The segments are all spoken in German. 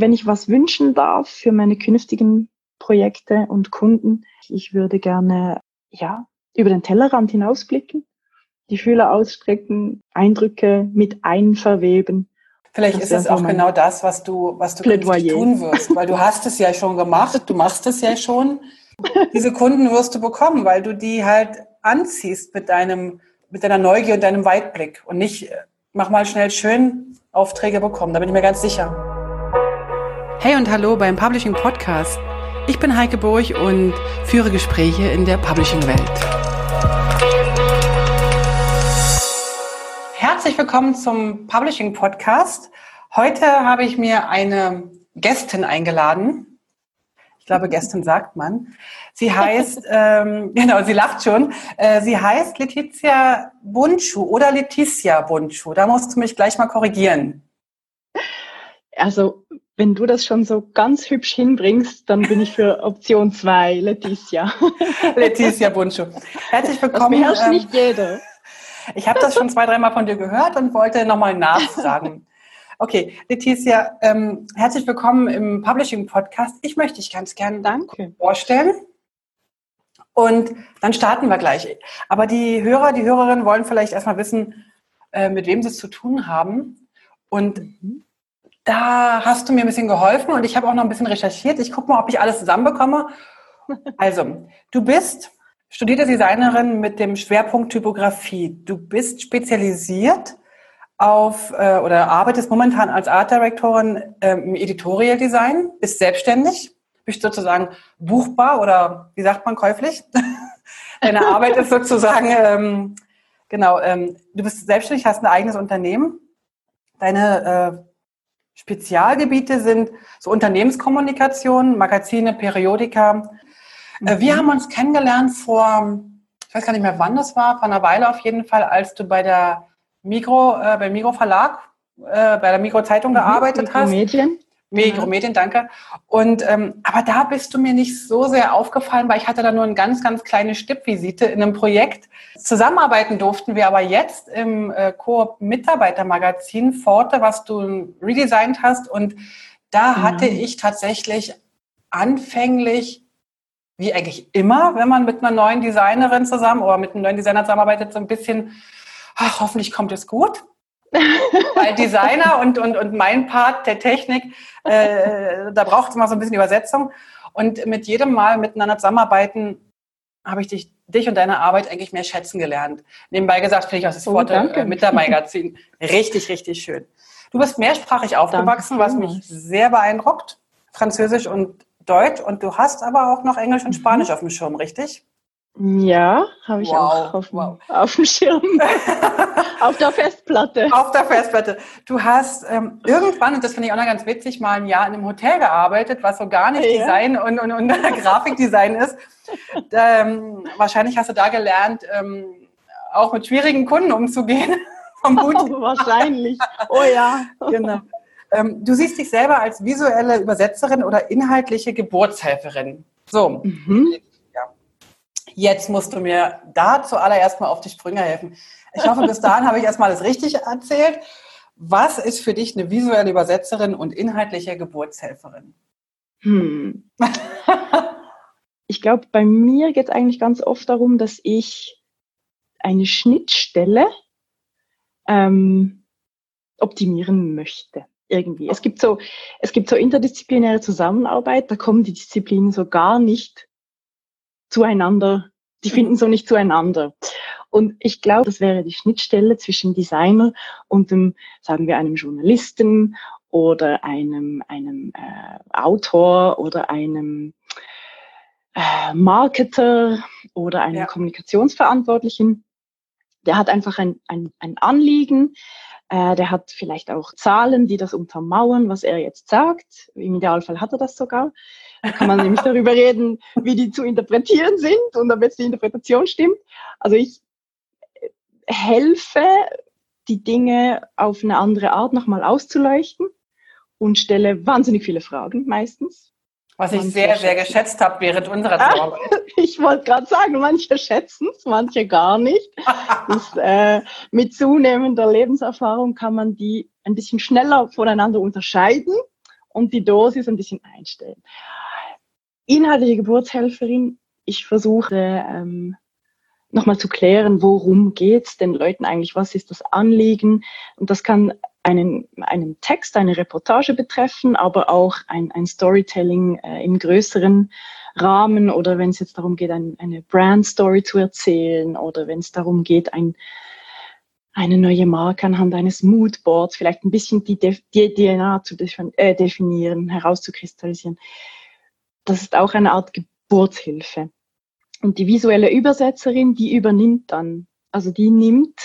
wenn ich was wünschen darf für meine künftigen Projekte und Kunden, ich würde gerne, ja, über den Tellerrand hinausblicken, die Fühler ausstrecken, Eindrücke mit einverweben. Vielleicht das ist es auch genau das, was du, was du tun wirst, weil du hast es ja schon gemacht, du machst es ja schon. Diese Kunden wirst du bekommen, weil du die halt anziehst mit deinem, mit deiner Neugier und deinem Weitblick und nicht, äh, mach mal schnell schön Aufträge bekommen. Da bin ich mir ganz sicher. Hey und hallo beim Publishing Podcast. Ich bin Heike Burg und führe Gespräche in der Publishing-Welt. Herzlich willkommen zum Publishing Podcast. Heute habe ich mir eine Gästin eingeladen. Ich glaube, Gästin sagt man. Sie heißt, ähm, genau, sie lacht schon. Äh, sie heißt Letizia Bunchu oder Letizia Bunchu. Da musst du mich gleich mal korrigieren. Also wenn du das schon so ganz hübsch hinbringst, dann bin ich für Option 2, Leticia. Leticia Buncho. Herzlich willkommen. Das beherrscht ähm, nicht jeder. Ich habe das schon zwei, dreimal von dir gehört und wollte nochmal nachfragen. Okay, Leticia, ähm, herzlich willkommen im Publishing Podcast. Ich möchte dich ganz gerne Danke. vorstellen. Und dann starten wir gleich. Aber die Hörer, die Hörerinnen wollen vielleicht erstmal wissen, äh, mit wem sie es zu tun haben. Und mhm da hast du mir ein bisschen geholfen und ich habe auch noch ein bisschen recherchiert. Ich gucke mal, ob ich alles zusammenbekomme. Also, du bist studierte Designerin mit dem Schwerpunkt Typografie. Du bist spezialisiert auf äh, oder arbeitest momentan als Art Directorin äh, im Editorial Design, bist selbstständig, bist sozusagen buchbar oder wie sagt man käuflich? Deine Arbeit ist sozusagen, ähm, genau, ähm, du bist selbstständig, hast ein eigenes Unternehmen. Deine äh, Spezialgebiete sind so Unternehmenskommunikation, Magazine, Periodika. Äh, mhm. Wir haben uns kennengelernt vor, ich weiß gar nicht mehr wann das war, vor einer Weile auf jeden Fall, als du bei der Migro, äh, beim Migro Verlag, äh, bei der Migro Zeitung mhm, gearbeitet hast. Medien. Mikromedien, danke. Und ähm, aber da bist du mir nicht so sehr aufgefallen, weil ich hatte da nur eine ganz, ganz kleine Stippvisite in einem Projekt. Zusammenarbeiten durften wir aber jetzt im äh, Coop-Mitarbeitermagazin Forte, was du redesigned hast. Und da mhm. hatte ich tatsächlich anfänglich, wie eigentlich immer, wenn man mit einer neuen Designerin zusammen oder mit einem neuen Designer zusammenarbeitet, so ein bisschen, ach, hoffentlich kommt es gut. Weil Designer und, und, und mein Part der Technik, äh, da braucht es immer so ein bisschen Übersetzung. Und mit jedem Mal miteinander zusammenarbeiten, habe ich dich, dich und deine Arbeit eigentlich mehr schätzen gelernt. Nebenbei gesagt, finde ich auch das oh, Wort äh, mit der Magazin richtig, richtig schön. Du bist mehrsprachig aufgewachsen, was mich sehr beeindruckt. Französisch und Deutsch. Und du hast aber auch noch Englisch und Spanisch mhm. auf dem Schirm, richtig? Ja, habe ich wow, auch auf, wow. auf dem Schirm. auf der Festplatte. Auf der Festplatte. Du hast ähm, irgendwann, und das finde ich auch noch ganz witzig, mal ein Jahr in einem Hotel gearbeitet, was so gar nicht ja. Design und, und, und Grafikdesign ist. Ähm, wahrscheinlich hast du da gelernt, ähm, auch mit schwierigen Kunden umzugehen. Oh, wahrscheinlich. Oh ja. Genau. Ähm, du siehst dich selber als visuelle Übersetzerin oder inhaltliche Geburtshelferin. So. Mhm. Jetzt musst du mir da zuallererst mal auf die Sprünge helfen. Ich hoffe, bis dahin habe ich erstmal das richtig erzählt. Was ist für dich eine visuelle Übersetzerin und inhaltliche Geburtshelferin? Hm. ich glaube, bei mir geht es eigentlich ganz oft darum, dass ich eine Schnittstelle ähm, optimieren möchte. Irgendwie. Es gibt so, es gibt so interdisziplinäre Zusammenarbeit, da kommen die Disziplinen so gar nicht zueinander, die finden so nicht zueinander. Und ich glaube, das wäre die Schnittstelle zwischen Designer und dem, sagen wir, einem Journalisten oder einem, einem äh, Autor oder einem äh, Marketer oder einem ja. Kommunikationsverantwortlichen. Der hat einfach ein, ein, ein Anliegen, äh, der hat vielleicht auch Zahlen, die das untermauern, was er jetzt sagt. Im Idealfall hat er das sogar. Da kann man nämlich darüber reden, wie die zu interpretieren sind und ob jetzt die Interpretation stimmt. Also ich helfe, die Dinge auf eine andere Art nochmal auszuleuchten und stelle wahnsinnig viele Fragen meistens. Was ich sehr, sehr geschätzt habe während unserer Zusammenarbeit. ich wollte gerade sagen, manche schätzen es, manche gar nicht. das, äh, mit zunehmender Lebenserfahrung kann man die ein bisschen schneller voneinander unterscheiden und die Dosis ein bisschen einstellen. Inhaltliche Geburtshelferin, ich versuche ähm, nochmal zu klären, worum geht's den Leuten eigentlich, was ist das Anliegen. Und das kann einen, einen Text, eine Reportage betreffen, aber auch ein, ein Storytelling äh, im größeren Rahmen oder wenn es jetzt darum geht, ein, eine Brand-Story zu erzählen oder wenn es darum geht, ein, eine neue Marke anhand eines Moodboards, vielleicht ein bisschen die, die DNA zu äh, definieren, herauszukristallisieren. Das ist auch eine Art Geburtshilfe. Und die visuelle Übersetzerin, die übernimmt dann, also die nimmt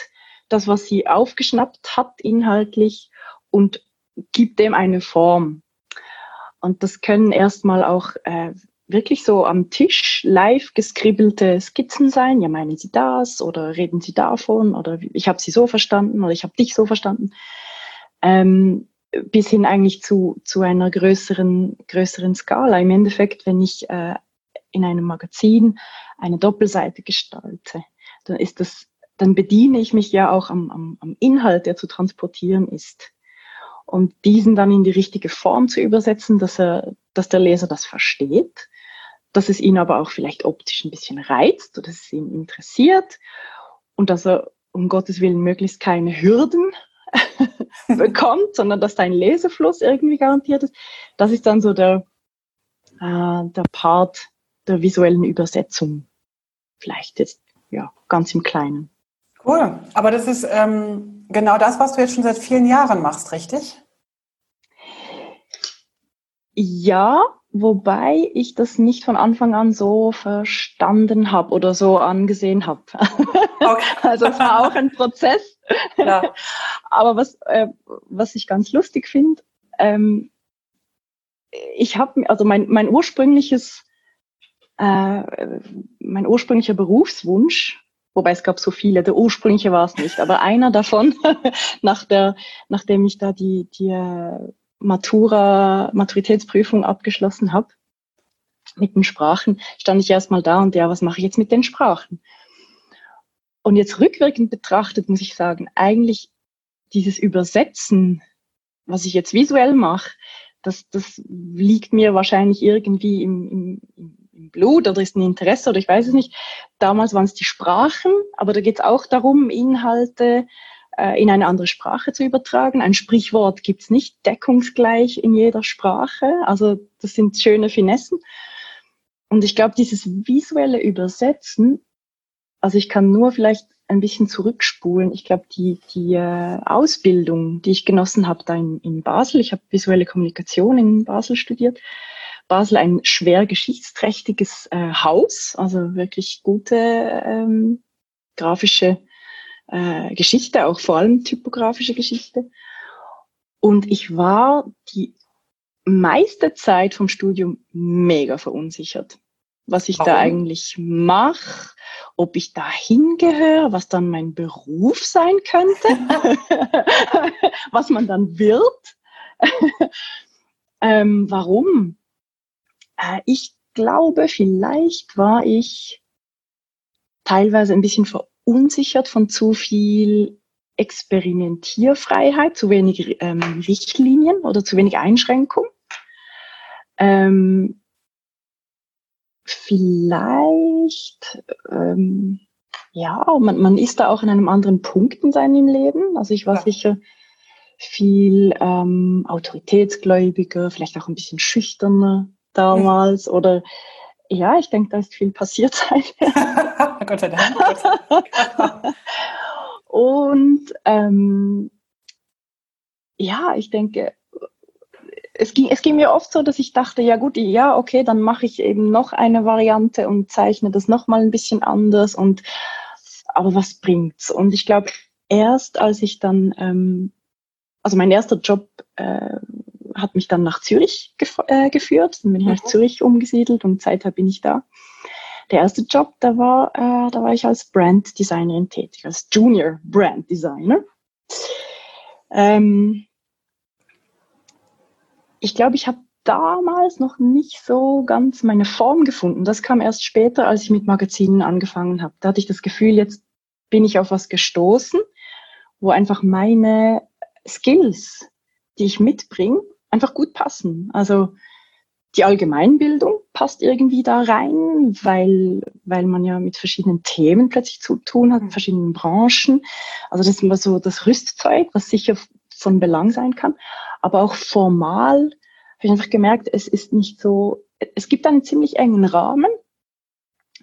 das, was sie aufgeschnappt hat inhaltlich und gibt dem eine Form. Und das können erstmal auch äh, wirklich so am Tisch live geskribbelte Skizzen sein. Ja, meinen Sie das oder reden Sie davon oder ich habe Sie so verstanden oder ich habe dich so verstanden. Ähm, bis hin eigentlich zu, zu einer größeren, größeren Skala. Im Endeffekt, wenn ich äh, in einem Magazin eine Doppelseite gestalte, dann ist das, dann bediene ich mich ja auch am, am, am Inhalt, der zu transportieren ist. Und diesen dann in die richtige Form zu übersetzen, dass er, dass der Leser das versteht dass es ihn aber auch vielleicht optisch ein bisschen reizt oder dass es ihn interessiert und dass er um Gottes Willen möglichst keine Hürden bekommt, sondern dass dein Lesefluss irgendwie garantiert ist. Das ist dann so der, äh, der Part der visuellen Übersetzung. Vielleicht jetzt, ja, ganz im Kleinen. Cool. Aber das ist ähm, genau das, was du jetzt schon seit vielen Jahren machst, richtig? Ja, wobei ich das nicht von Anfang an so verstanden habe oder so angesehen habe. Okay. also es war auch ein Prozess. Ja. Aber was, äh, was ich ganz lustig finde, ähm, ich habe, also mein, mein ursprüngliches, äh, mein ursprünglicher Berufswunsch, wobei es gab so viele, der ursprüngliche war es nicht, aber einer davon, nach der, nachdem ich da die, die äh, Matura, Maturitätsprüfung abgeschlossen habe mit den Sprachen, stand ich erstmal da und ja, was mache ich jetzt mit den Sprachen? Und jetzt rückwirkend betrachtet muss ich sagen, eigentlich dieses Übersetzen, was ich jetzt visuell mache, das, das liegt mir wahrscheinlich irgendwie im, im, im Blut oder ist ein Interesse oder ich weiß es nicht. Damals waren es die Sprachen, aber da geht es auch darum, Inhalte äh, in eine andere Sprache zu übertragen. Ein Sprichwort gibt's nicht deckungsgleich in jeder Sprache. Also das sind schöne Finessen. Und ich glaube, dieses visuelle Übersetzen, also ich kann nur vielleicht ein bisschen zurückspulen. Ich glaube, die, die äh, Ausbildung, die ich genossen habe da in, in Basel, ich habe visuelle Kommunikation in Basel studiert. Basel ein schwer geschichtsträchtiges äh, Haus, also wirklich gute ähm, grafische äh, Geschichte, auch vor allem typografische Geschichte. Und ich war die meiste Zeit vom Studium mega verunsichert, was ich Warum? da eigentlich mache, ob ich da hingehöre, was dann mein Beruf sein könnte, was man dann wird. ähm, warum? Äh, ich glaube, vielleicht war ich teilweise ein bisschen verunsichert von zu viel Experimentierfreiheit, zu wenig ähm, Richtlinien oder zu wenig Einschränkung. Ähm, vielleicht, ähm, ja, man, man ist da auch in einem anderen Punkt in seinem Leben. Also ich war ja. sicher viel ähm, autoritätsgläubiger, vielleicht auch ein bisschen schüchterner damals ja. oder ja, ich denke, da ist viel passiert seither. Gott sei Dank. Und ähm, ja, ich denke, es ging, es ging mir oft so, dass ich dachte, ja gut, ja, okay, dann mache ich eben noch eine Variante und zeichne das nochmal ein bisschen anders und aber was bringt's? Und ich glaube, erst als ich dann, ähm, also mein erster Job äh, hat mich dann nach Zürich äh, geführt. Dann bin ich nach mhm. Zürich umgesiedelt und seither bin ich da. Der erste Job, da war, äh, da war ich als Brand Designerin tätig, als Junior Brand Designer. Ähm, ich glaube, ich habe damals noch nicht so ganz meine Form gefunden. Das kam erst später, als ich mit Magazinen angefangen habe. Da hatte ich das Gefühl, jetzt bin ich auf was gestoßen, wo einfach meine Skills, die ich mitbringe, einfach gut passen. Also die Allgemeinbildung passt irgendwie da rein, weil, weil man ja mit verschiedenen Themen plötzlich zu tun hat, in verschiedenen Branchen. Also das ist immer so das Rüstzeug, was sicher von Belang sein kann. Aber auch formal habe ich einfach gemerkt, es ist nicht so, es gibt einen ziemlich engen Rahmen.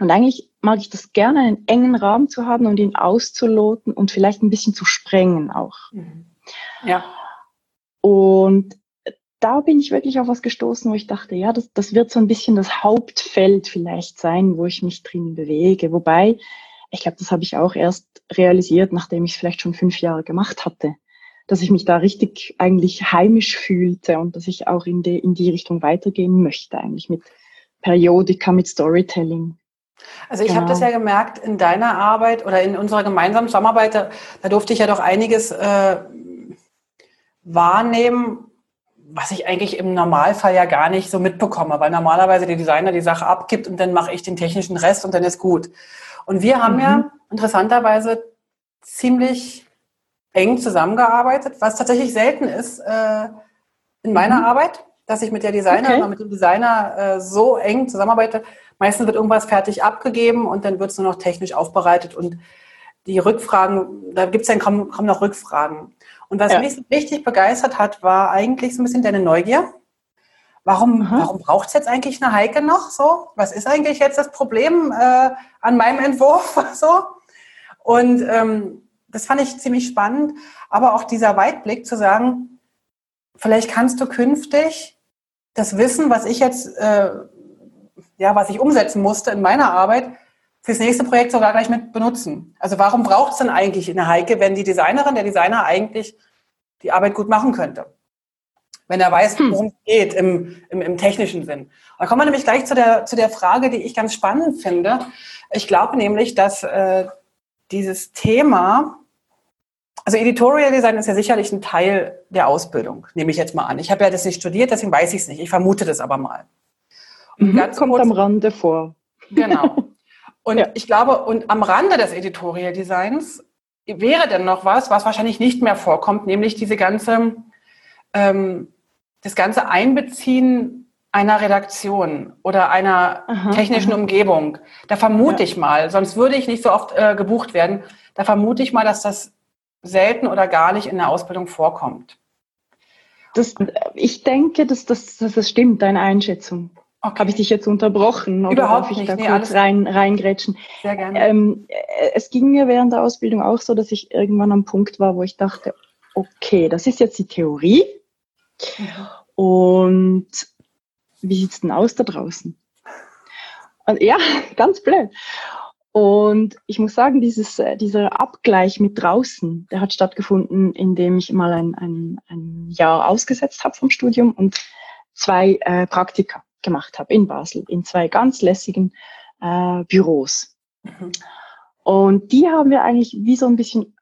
Und eigentlich mag ich das gerne, einen engen Rahmen zu haben und ihn auszuloten und vielleicht ein bisschen zu sprengen auch. Mhm. Ja. Und da bin ich wirklich auf was gestoßen, wo ich dachte, ja, das, das wird so ein bisschen das Hauptfeld vielleicht sein, wo ich mich drin bewege. Wobei, ich glaube, das habe ich auch erst realisiert, nachdem ich es vielleicht schon fünf Jahre gemacht hatte, dass ich mich da richtig eigentlich heimisch fühlte und dass ich auch in die, in die Richtung weitergehen möchte, eigentlich mit Periodika, mit Storytelling. Also ich genau. habe das ja gemerkt in deiner Arbeit oder in unserer gemeinsamen Zusammenarbeit, da, da durfte ich ja doch einiges äh, wahrnehmen, was ich eigentlich im Normalfall ja gar nicht so mitbekomme, weil normalerweise der Designer die Sache abgibt und dann mache ich den technischen Rest und dann ist gut. Und wir haben mhm. ja interessanterweise ziemlich eng zusammengearbeitet, was tatsächlich selten ist äh, in meiner mhm. Arbeit, dass ich mit der Designer okay. oder mit dem Designer äh, so eng zusammenarbeite. Meistens wird irgendwas fertig abgegeben und dann wird es nur noch technisch aufbereitet und die Rückfragen, da gibt es dann kommen, kommen noch Rückfragen. Und was ja. mich so richtig begeistert hat, war eigentlich so ein bisschen deine Neugier. Warum, warum braucht es jetzt eigentlich eine Heike noch so? Was ist eigentlich jetzt das Problem äh, an meinem Entwurf? so? Und ähm, das fand ich ziemlich spannend. Aber auch dieser Weitblick zu sagen, vielleicht kannst du künftig das Wissen, was ich jetzt, äh, ja, was ich umsetzen musste in meiner Arbeit, fürs nächste Projekt sogar gleich mit benutzen. Also warum braucht es denn eigentlich eine Heike, wenn die Designerin, der Designer eigentlich die Arbeit gut machen könnte? Wenn er weiß, hm. worum es geht im, im, im, technischen Sinn. Da kommen wir nämlich gleich zu der, zu der Frage, die ich ganz spannend finde. Ich glaube nämlich, dass äh, dieses Thema, also Editorial Design ist ja sicherlich ein Teil der Ausbildung, nehme ich jetzt mal an. Ich habe ja das nicht studiert, deswegen weiß ich es nicht. Ich vermute das aber mal. Und mhm, ganz kommt kurz, am Rande vor. Genau. Und ja. ich glaube, und am Rande des Editorial Designs wäre denn noch was, was wahrscheinlich nicht mehr vorkommt, nämlich diese ganze, ähm, das ganze Einbeziehen einer Redaktion oder einer aha, technischen aha. Umgebung. Da vermute ja. ich mal, sonst würde ich nicht so oft äh, gebucht werden, da vermute ich mal, dass das selten oder gar nicht in der Ausbildung vorkommt. Das, ich denke, dass das, dass das stimmt, deine Einschätzung. Okay. Habe ich dich jetzt unterbrochen? Oder Überhaupt darf ich nicht. da nee, kurz rein, reingrätschen? Sehr gerne. Ähm, es ging mir während der Ausbildung auch so, dass ich irgendwann am Punkt war, wo ich dachte, okay, das ist jetzt die Theorie. Mhm. Und wie sieht's denn aus da draußen? Und ja, ganz blöd. Und ich muss sagen, dieses, äh, dieser Abgleich mit draußen, der hat stattgefunden, indem ich mal ein, ein, ein Jahr ausgesetzt habe vom Studium und zwei äh, Praktika gemacht habe in Basel, in zwei ganz lässigen äh, Büros. Mhm. Und die haben mir eigentlich wie so ein bisschen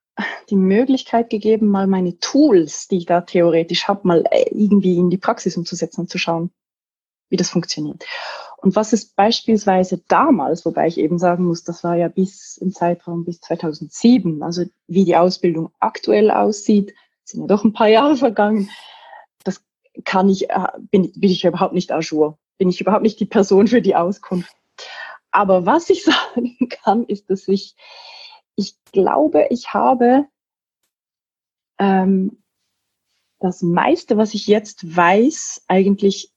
die Möglichkeit gegeben, mal meine Tools, die ich da theoretisch habe, mal äh, irgendwie in die Praxis umzusetzen und zu schauen, wie das funktioniert. Und was ist beispielsweise damals, wobei ich eben sagen muss, das war ja bis im Zeitraum bis 2007, also wie die Ausbildung aktuell aussieht, sind ja doch ein paar Jahre vergangen, das kann ich, äh, bin, bin ich überhaupt nicht à jour bin ich überhaupt nicht die Person für die Auskunft. Aber was ich sagen kann, ist, dass ich, ich glaube, ich habe ähm, das meiste, was ich jetzt weiß, eigentlich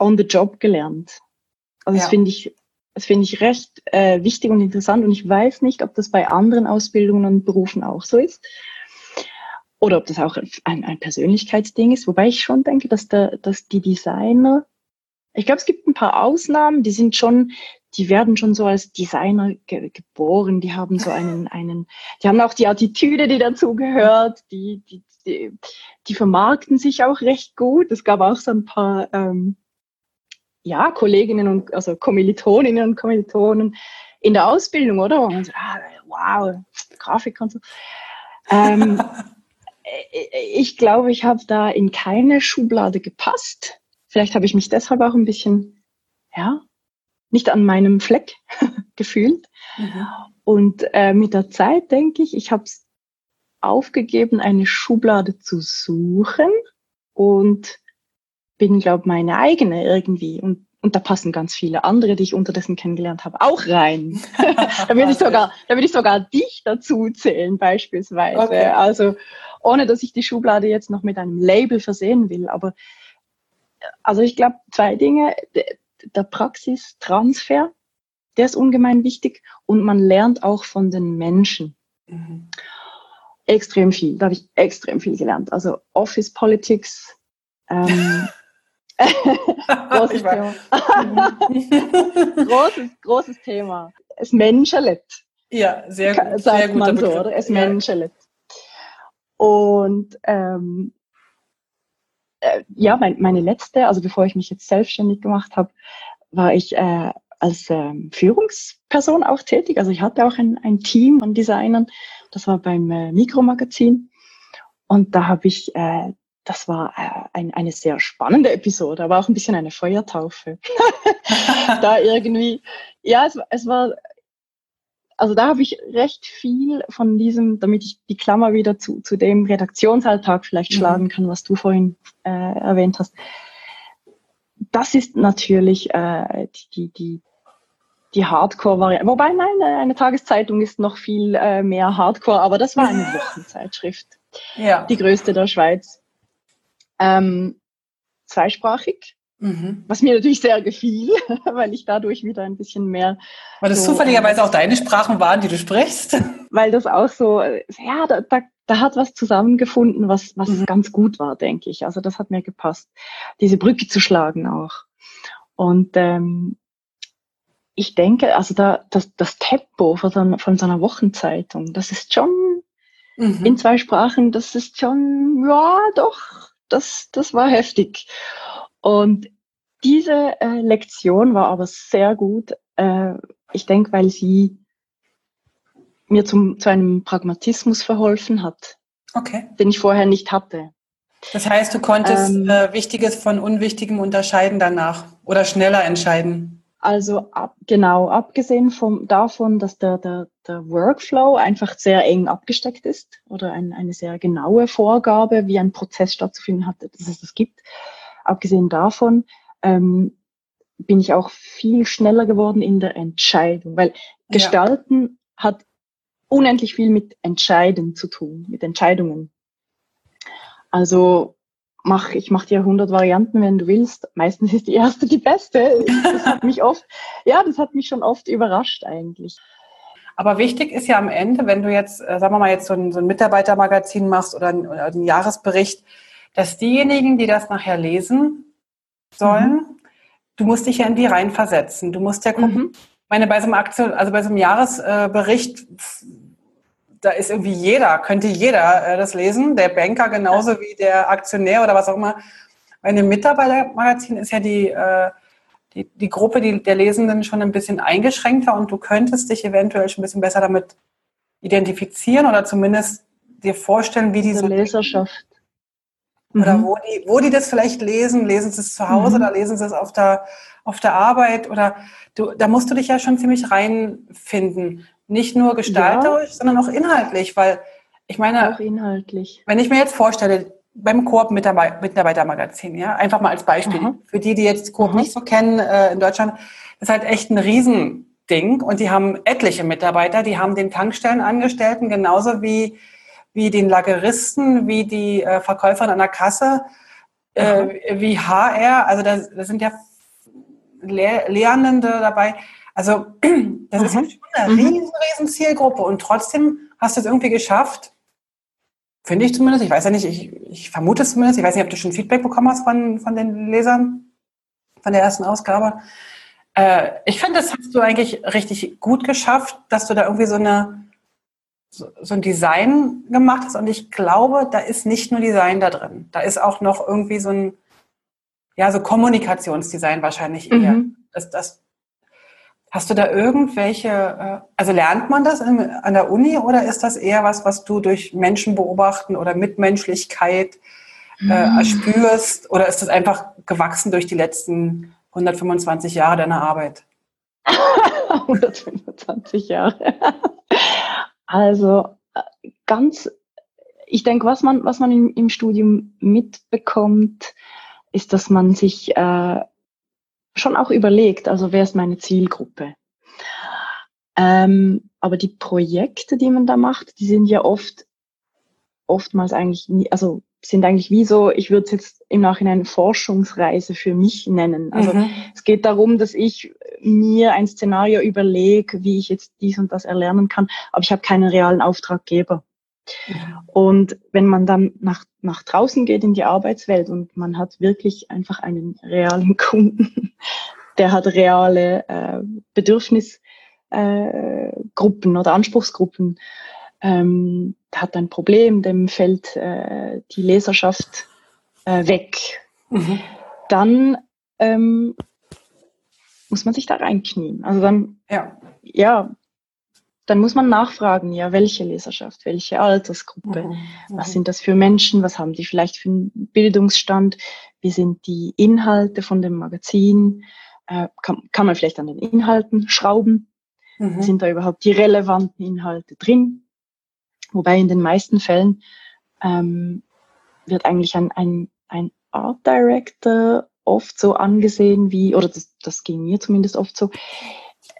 on the job gelernt. Also ja. das finde ich, das finde ich recht äh, wichtig und interessant und ich weiß nicht, ob das bei anderen Ausbildungen und Berufen auch so ist oder ob das auch ein, ein Persönlichkeitsding ist, wobei ich schon denke, dass, der, dass die Designer ich glaube, es gibt ein paar Ausnahmen, die sind schon, die werden schon so als Designer ge geboren, die haben so einen, einen, die haben auch die Attitüde, die dazugehört, die, die, die, die vermarkten sich auch recht gut. Es gab auch so ein paar, ähm, ja, Kolleginnen und, also Kommilitoninnen und Kommilitonen in der Ausbildung, oder? Und so, ah, wow, Grafik und so. Ähm, ich glaube, ich habe da in keine Schublade gepasst. Vielleicht habe ich mich deshalb auch ein bisschen, ja, nicht an meinem Fleck gefühlt. Mhm. Und äh, mit der Zeit denke ich, ich habe es aufgegeben, eine Schublade zu suchen, und bin, glaube meine eigene irgendwie. Und, und da passen ganz viele andere, die ich unterdessen kennengelernt habe, auch rein. da würde ich sogar, da würde ich sogar dich dazu zählen, beispielsweise. Okay. Also, ohne dass ich die Schublade jetzt noch mit einem Label versehen will, aber also ich glaube, zwei Dinge. Der Praxistransfer, der ist ungemein wichtig und man lernt auch von den Menschen. Mhm. Extrem viel, da habe ich extrem viel gelernt. Also Office Politics, ähm, großes Thema. großes, großes Thema. Es menschelet. Ja, sehr, gut, sehr gut. Man so, oder? Es ja. menschelet. Und ähm, äh, ja, mein, meine letzte, also bevor ich mich jetzt selbstständig gemacht habe, war ich äh, als ähm, Führungsperson auch tätig. Also ich hatte auch ein, ein Team von Designern. Das war beim äh, Mikromagazin. Und da habe ich, äh, das war äh, ein, eine sehr spannende Episode, aber auch ein bisschen eine Feuertaufe. da irgendwie, ja, es, es war also da habe ich recht viel von diesem, damit ich die Klammer wieder zu, zu dem Redaktionsalltag vielleicht mhm. schlagen kann, was du vorhin äh, erwähnt hast. Das ist natürlich äh, die, die, die Hardcore-Variante. Wobei, nein, äh, eine Tageszeitung ist noch viel äh, mehr Hardcore, aber das war eine Wochenzeitschrift. Ja. Die größte der Schweiz. Ähm, zweisprachig. Mhm. Was mir natürlich sehr gefiel, weil ich dadurch wieder ein bisschen mehr. Weil das so, zufälligerweise äh, auch deine Sprachen waren, die du sprichst? Weil das auch so, ja, da, da, da hat was zusammengefunden, was, was mhm. ganz gut war, denke ich. Also das hat mir gepasst, diese Brücke zu schlagen auch. Und ähm, ich denke, also da, das, das Tempo von so, von so einer Wochenzeitung, das ist schon mhm. in zwei Sprachen, das ist schon, ja, doch, das, das war heftig. Und diese äh, Lektion war aber sehr gut. Äh, ich denke, weil sie mir zum, zu einem Pragmatismus verholfen hat, okay. den ich vorher nicht hatte. Das heißt, du konntest ähm, äh, Wichtiges von Unwichtigem unterscheiden danach oder schneller entscheiden? Also ab, genau, abgesehen vom, davon, dass der, der, der Workflow einfach sehr eng abgesteckt ist oder ein, eine sehr genaue Vorgabe, wie ein Prozess stattzufinden hat, dass es das gibt, abgesehen davon ähm, bin ich auch viel schneller geworden in der Entscheidung, weil Gestalten ja. hat unendlich viel mit Entscheiden zu tun, mit Entscheidungen. Also mach, ich mache dir 100 Varianten, wenn du willst. Meistens ist die erste die beste. Das hat mich oft, ja, das hat mich schon oft überrascht eigentlich. Aber wichtig ist ja am Ende, wenn du jetzt, äh, sagen wir mal, jetzt so ein, so ein Mitarbeitermagazin machst oder einen, oder einen Jahresbericht, dass diejenigen, die das nachher lesen sollen, mhm. du musst dich ja in die reinversetzen. Du musst ja gucken, mhm. meine, bei so einem Aktion, also bei so einem Jahresbericht, da ist irgendwie jeder, könnte jeder äh, das lesen, der Banker genauso wie der Aktionär oder was auch immer. Bei einem Mitarbeitermagazin ist ja die, äh, die, die Gruppe die, der Lesenden schon ein bisschen eingeschränkter und du könntest dich eventuell schon ein bisschen besser damit identifizieren oder zumindest dir vorstellen, wie diese Leserschaft oder mhm. wo, die, wo die das vielleicht lesen, lesen sie es zu Hause mhm. oder lesen sie es auf der, auf der Arbeit oder du, da musst du dich ja schon ziemlich reinfinden. Nicht nur gestalterisch, ja. sondern auch inhaltlich, weil ich meine, auch inhaltlich. wenn ich mir jetzt vorstelle, beim Koop-Mitarbeitermagazin, ja, einfach mal als Beispiel, mhm. für die, die jetzt Koop nicht so kennen äh, in Deutschland, ist halt echt ein Riesending und die haben etliche Mitarbeiter, die haben den Tankstellenangestellten genauso wie wie den Lageristen, wie die äh, Verkäuferin an der Kasse, äh, wie HR. Also da, da sind ja Lehr Lernende dabei. Also das mhm. ist schon eine mhm. riesen, riesen Zielgruppe und trotzdem hast du es irgendwie geschafft, finde ich zumindest, ich weiß ja nicht, ich, ich vermute es zumindest, ich weiß nicht, ob du schon Feedback bekommen hast von, von den Lesern von der ersten Ausgabe. Äh, ich finde, das hast du eigentlich richtig gut geschafft, dass du da irgendwie so eine so, so ein Design gemacht hast. Und ich glaube, da ist nicht nur Design da drin. Da ist auch noch irgendwie so ein, ja, so Kommunikationsdesign wahrscheinlich eher. Mhm. Das, das, hast du da irgendwelche, äh, also lernt man das an der Uni oder ist das eher was, was du durch Menschen beobachten oder Mitmenschlichkeit äh, mhm. erspürst? Oder ist das einfach gewachsen durch die letzten 125 Jahre deiner Arbeit? 125 Jahre. Also äh, ganz ich denke, was man, was man im, im Studium mitbekommt, ist, dass man sich äh, schon auch überlegt, also wer ist meine Zielgruppe? Ähm, aber die Projekte, die man da macht, die sind ja oft, oftmals eigentlich nie, also sind eigentlich wie so, ich würde es jetzt im Nachhinein Forschungsreise für mich nennen. Also mhm. es geht darum, dass ich mir ein Szenario überlege, wie ich jetzt dies und das erlernen kann, aber ich habe keinen realen Auftraggeber. Und wenn man dann nach, nach draußen geht in die Arbeitswelt und man hat wirklich einfach einen realen Kunden, der hat reale äh, Bedürfnisgruppen äh, oder Anspruchsgruppen, ähm, hat ein Problem, dem fällt äh, die Leserschaft äh, weg. Mhm. Dann ähm, muss man sich da reinknien. Also dann, ja. ja, dann muss man nachfragen, ja, welche Leserschaft, welche Altersgruppe, mhm. Mhm. was sind das für Menschen, was haben die vielleicht für einen Bildungsstand, wie sind die Inhalte von dem Magazin, äh, kann, kann man vielleicht an den Inhalten schrauben, mhm. sind da überhaupt die relevanten Inhalte drin, Wobei in den meisten Fällen ähm, wird eigentlich ein, ein, ein Art Director oft so angesehen wie, oder das, das ging mir zumindest oft so,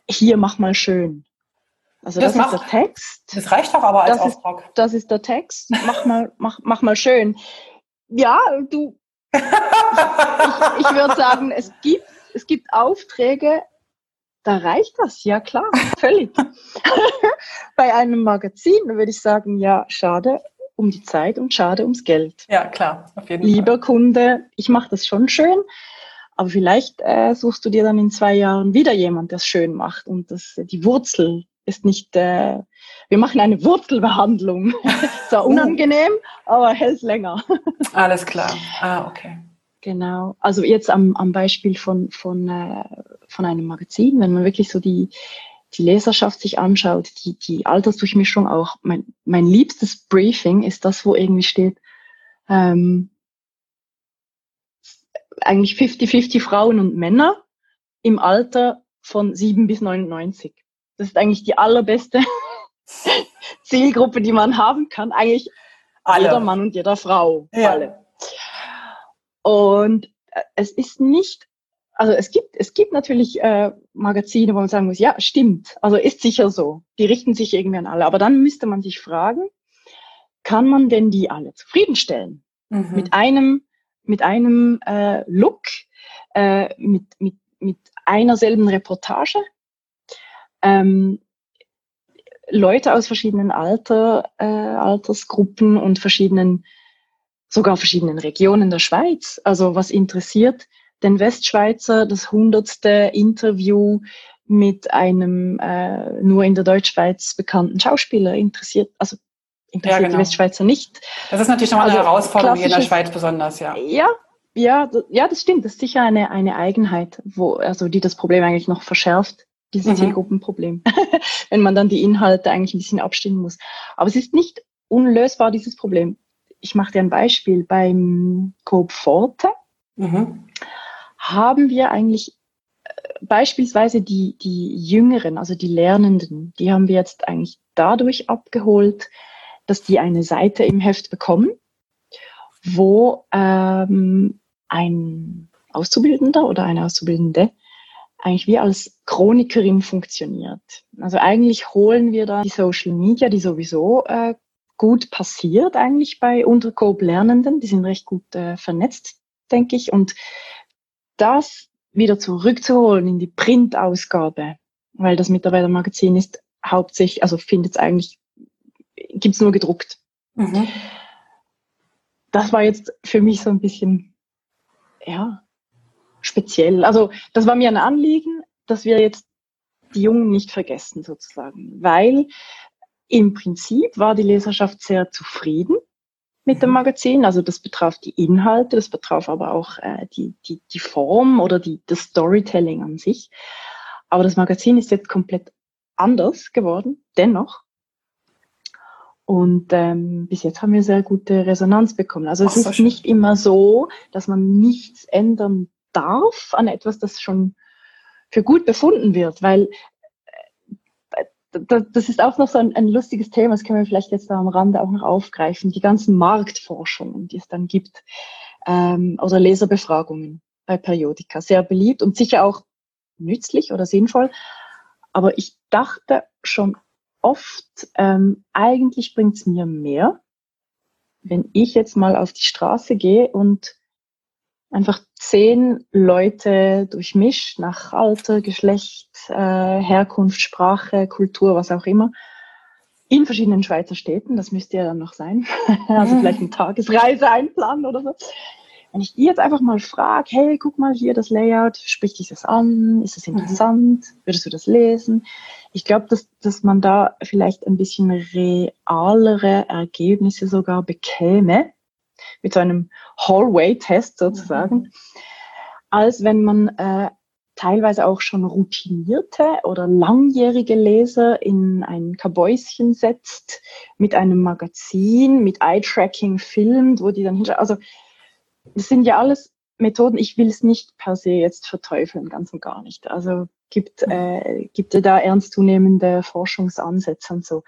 hier mach mal schön. Also das, das ist der Text. Das reicht doch aber als das Auftrag. Ist, das ist der Text. Mach mal, mach, mach mal schön. Ja, du. ich, ich, ich würde sagen, es gibt, es gibt Aufträge, da reicht das, ja klar, völlig. Bei einem Magazin würde ich sagen, ja, schade um die Zeit und schade ums Geld. Ja, klar, auf jeden Lieber Fall. Kunde, ich mache das schon schön, aber vielleicht äh, suchst du dir dann in zwei Jahren wieder jemand, der es schön macht und das, die Wurzel ist nicht, äh, wir machen eine Wurzelbehandlung. Zwar unangenehm, aber hält länger. Alles klar. Ah, okay. Genau. Also jetzt am, am Beispiel von, von, äh, von einem Magazin, wenn man wirklich so die, die Leserschaft sich anschaut, die, die Altersdurchmischung auch. Mein, mein liebstes Briefing ist das, wo irgendwie steht, ähm, eigentlich 50-50 Frauen und Männer im Alter von 7 bis 99. Das ist eigentlich die allerbeste Zielgruppe, die man haben kann. Eigentlich alle. jeder Mann und jeder Frau. Ja. Alle. Und äh, es ist nicht, also es gibt, es gibt natürlich äh, Magazine, wo man sagen muss, ja, stimmt, also ist sicher so. Die richten sich irgendwie an alle. Aber dann müsste man sich fragen, kann man denn die alle zufriedenstellen? Mhm. Mit einem, mit einem äh, Look, äh, mit, mit, mit einer selben Reportage? Ähm, Leute aus verschiedenen Alter, äh, Altersgruppen und verschiedenen sogar verschiedenen Regionen der Schweiz. Also was interessiert den Westschweizer das hundertste Interview mit einem äh, nur in der Deutschschweiz bekannten Schauspieler interessiert, also interessiert ja, genau. die Westschweizer nicht. Das ist natürlich nochmal also, eine Herausforderung hier in der Schweiz besonders, ja. Ja, ja, ja, das stimmt. Das ist sicher eine, eine Eigenheit, wo, also die das Problem eigentlich noch verschärft, dieses mhm. Zielgruppenproblem, wenn man dann die Inhalte eigentlich ein bisschen abstimmen muss. Aber es ist nicht unlösbar, dieses Problem ich mache dir ein Beispiel, beim Coop Forte mhm. Haben wir eigentlich äh, beispielsweise die, die Jüngeren, also die Lernenden, die haben wir jetzt eigentlich dadurch abgeholt, dass die eine Seite im Heft bekommen, wo ähm, ein Auszubildender oder eine Auszubildende eigentlich wie als Chronikerin funktioniert. Also eigentlich holen wir da die Social Media, die sowieso äh, gut passiert eigentlich bei Untercoop-Lernenden. Die sind recht gut äh, vernetzt, denke ich. Und das wieder zurückzuholen in die Printausgabe, weil das Mitarbeitermagazin ist hauptsächlich, also findet es eigentlich, gibt es nur gedruckt. Mhm. Das war jetzt für mich so ein bisschen, ja, speziell. Also das war mir ein Anliegen, dass wir jetzt die Jungen nicht vergessen sozusagen, weil im Prinzip war die Leserschaft sehr zufrieden mit dem. Magazin. Also das betraf die Inhalte, das betraf aber auch äh, die, die, die Form oder die, das Storytelling an sich. Aber das Magazin ist jetzt komplett anders geworden, dennoch. Und ähm, bis jetzt haben wir sehr gute Resonanz bekommen. Also es Ach, ist nicht immer so, dass man nichts ändern darf an etwas, das schon für gut befunden wird, weil das ist auch noch so ein, ein, lustiges Thema, das können wir vielleicht jetzt da am Rande auch noch aufgreifen. Die ganzen Marktforschungen, die es dann gibt, ähm, oder Leserbefragungen bei Periodika. Sehr beliebt und sicher auch nützlich oder sinnvoll. Aber ich dachte schon oft, ähm, eigentlich bringt es mir mehr, wenn ich jetzt mal auf die Straße gehe und einfach zehn Leute durchmischt nach Alter, Geschlecht, äh, Herkunft, Sprache, Kultur, was auch immer, in verschiedenen Schweizer Städten, das müsste ja dann noch sein, also vielleicht eine Tagesreise einplanen oder so. Wenn ich die jetzt einfach mal frage, hey, guck mal hier das Layout, spricht dich das an? Ist das mhm. interessant? Mhm. Würdest du das lesen? Ich glaube, dass, dass man da vielleicht ein bisschen realere Ergebnisse sogar bekäme, mit so einem Hallway-Test sozusagen, mhm. als wenn man äh, teilweise auch schon routinierte oder langjährige Leser in ein Kabäuschen setzt mit einem Magazin, mit Eye-Tracking filmt, wo die dann hinschauen. Also das sind ja alles Methoden, ich will es nicht per se jetzt verteufeln, ganz und gar nicht. Also gibt, äh, gibt es da ernstzunehmende Forschungsansätze und so.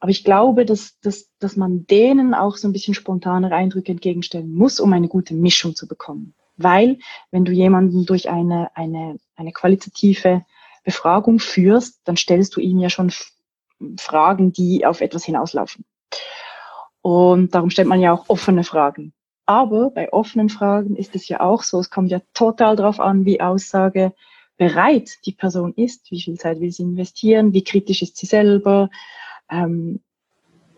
Aber ich glaube, dass, dass, dass man denen auch so ein bisschen spontanere Eindrücke entgegenstellen muss, um eine gute Mischung zu bekommen. Weil, wenn du jemanden durch eine, eine, eine qualitative Befragung führst, dann stellst du ihm ja schon Fragen, die auf etwas hinauslaufen. Und darum stellt man ja auch offene Fragen. Aber bei offenen Fragen ist es ja auch so, es kommt ja total darauf an, wie Aussage bereit die Person ist, wie viel Zeit will sie investieren, wie kritisch ist sie selber. Ähm,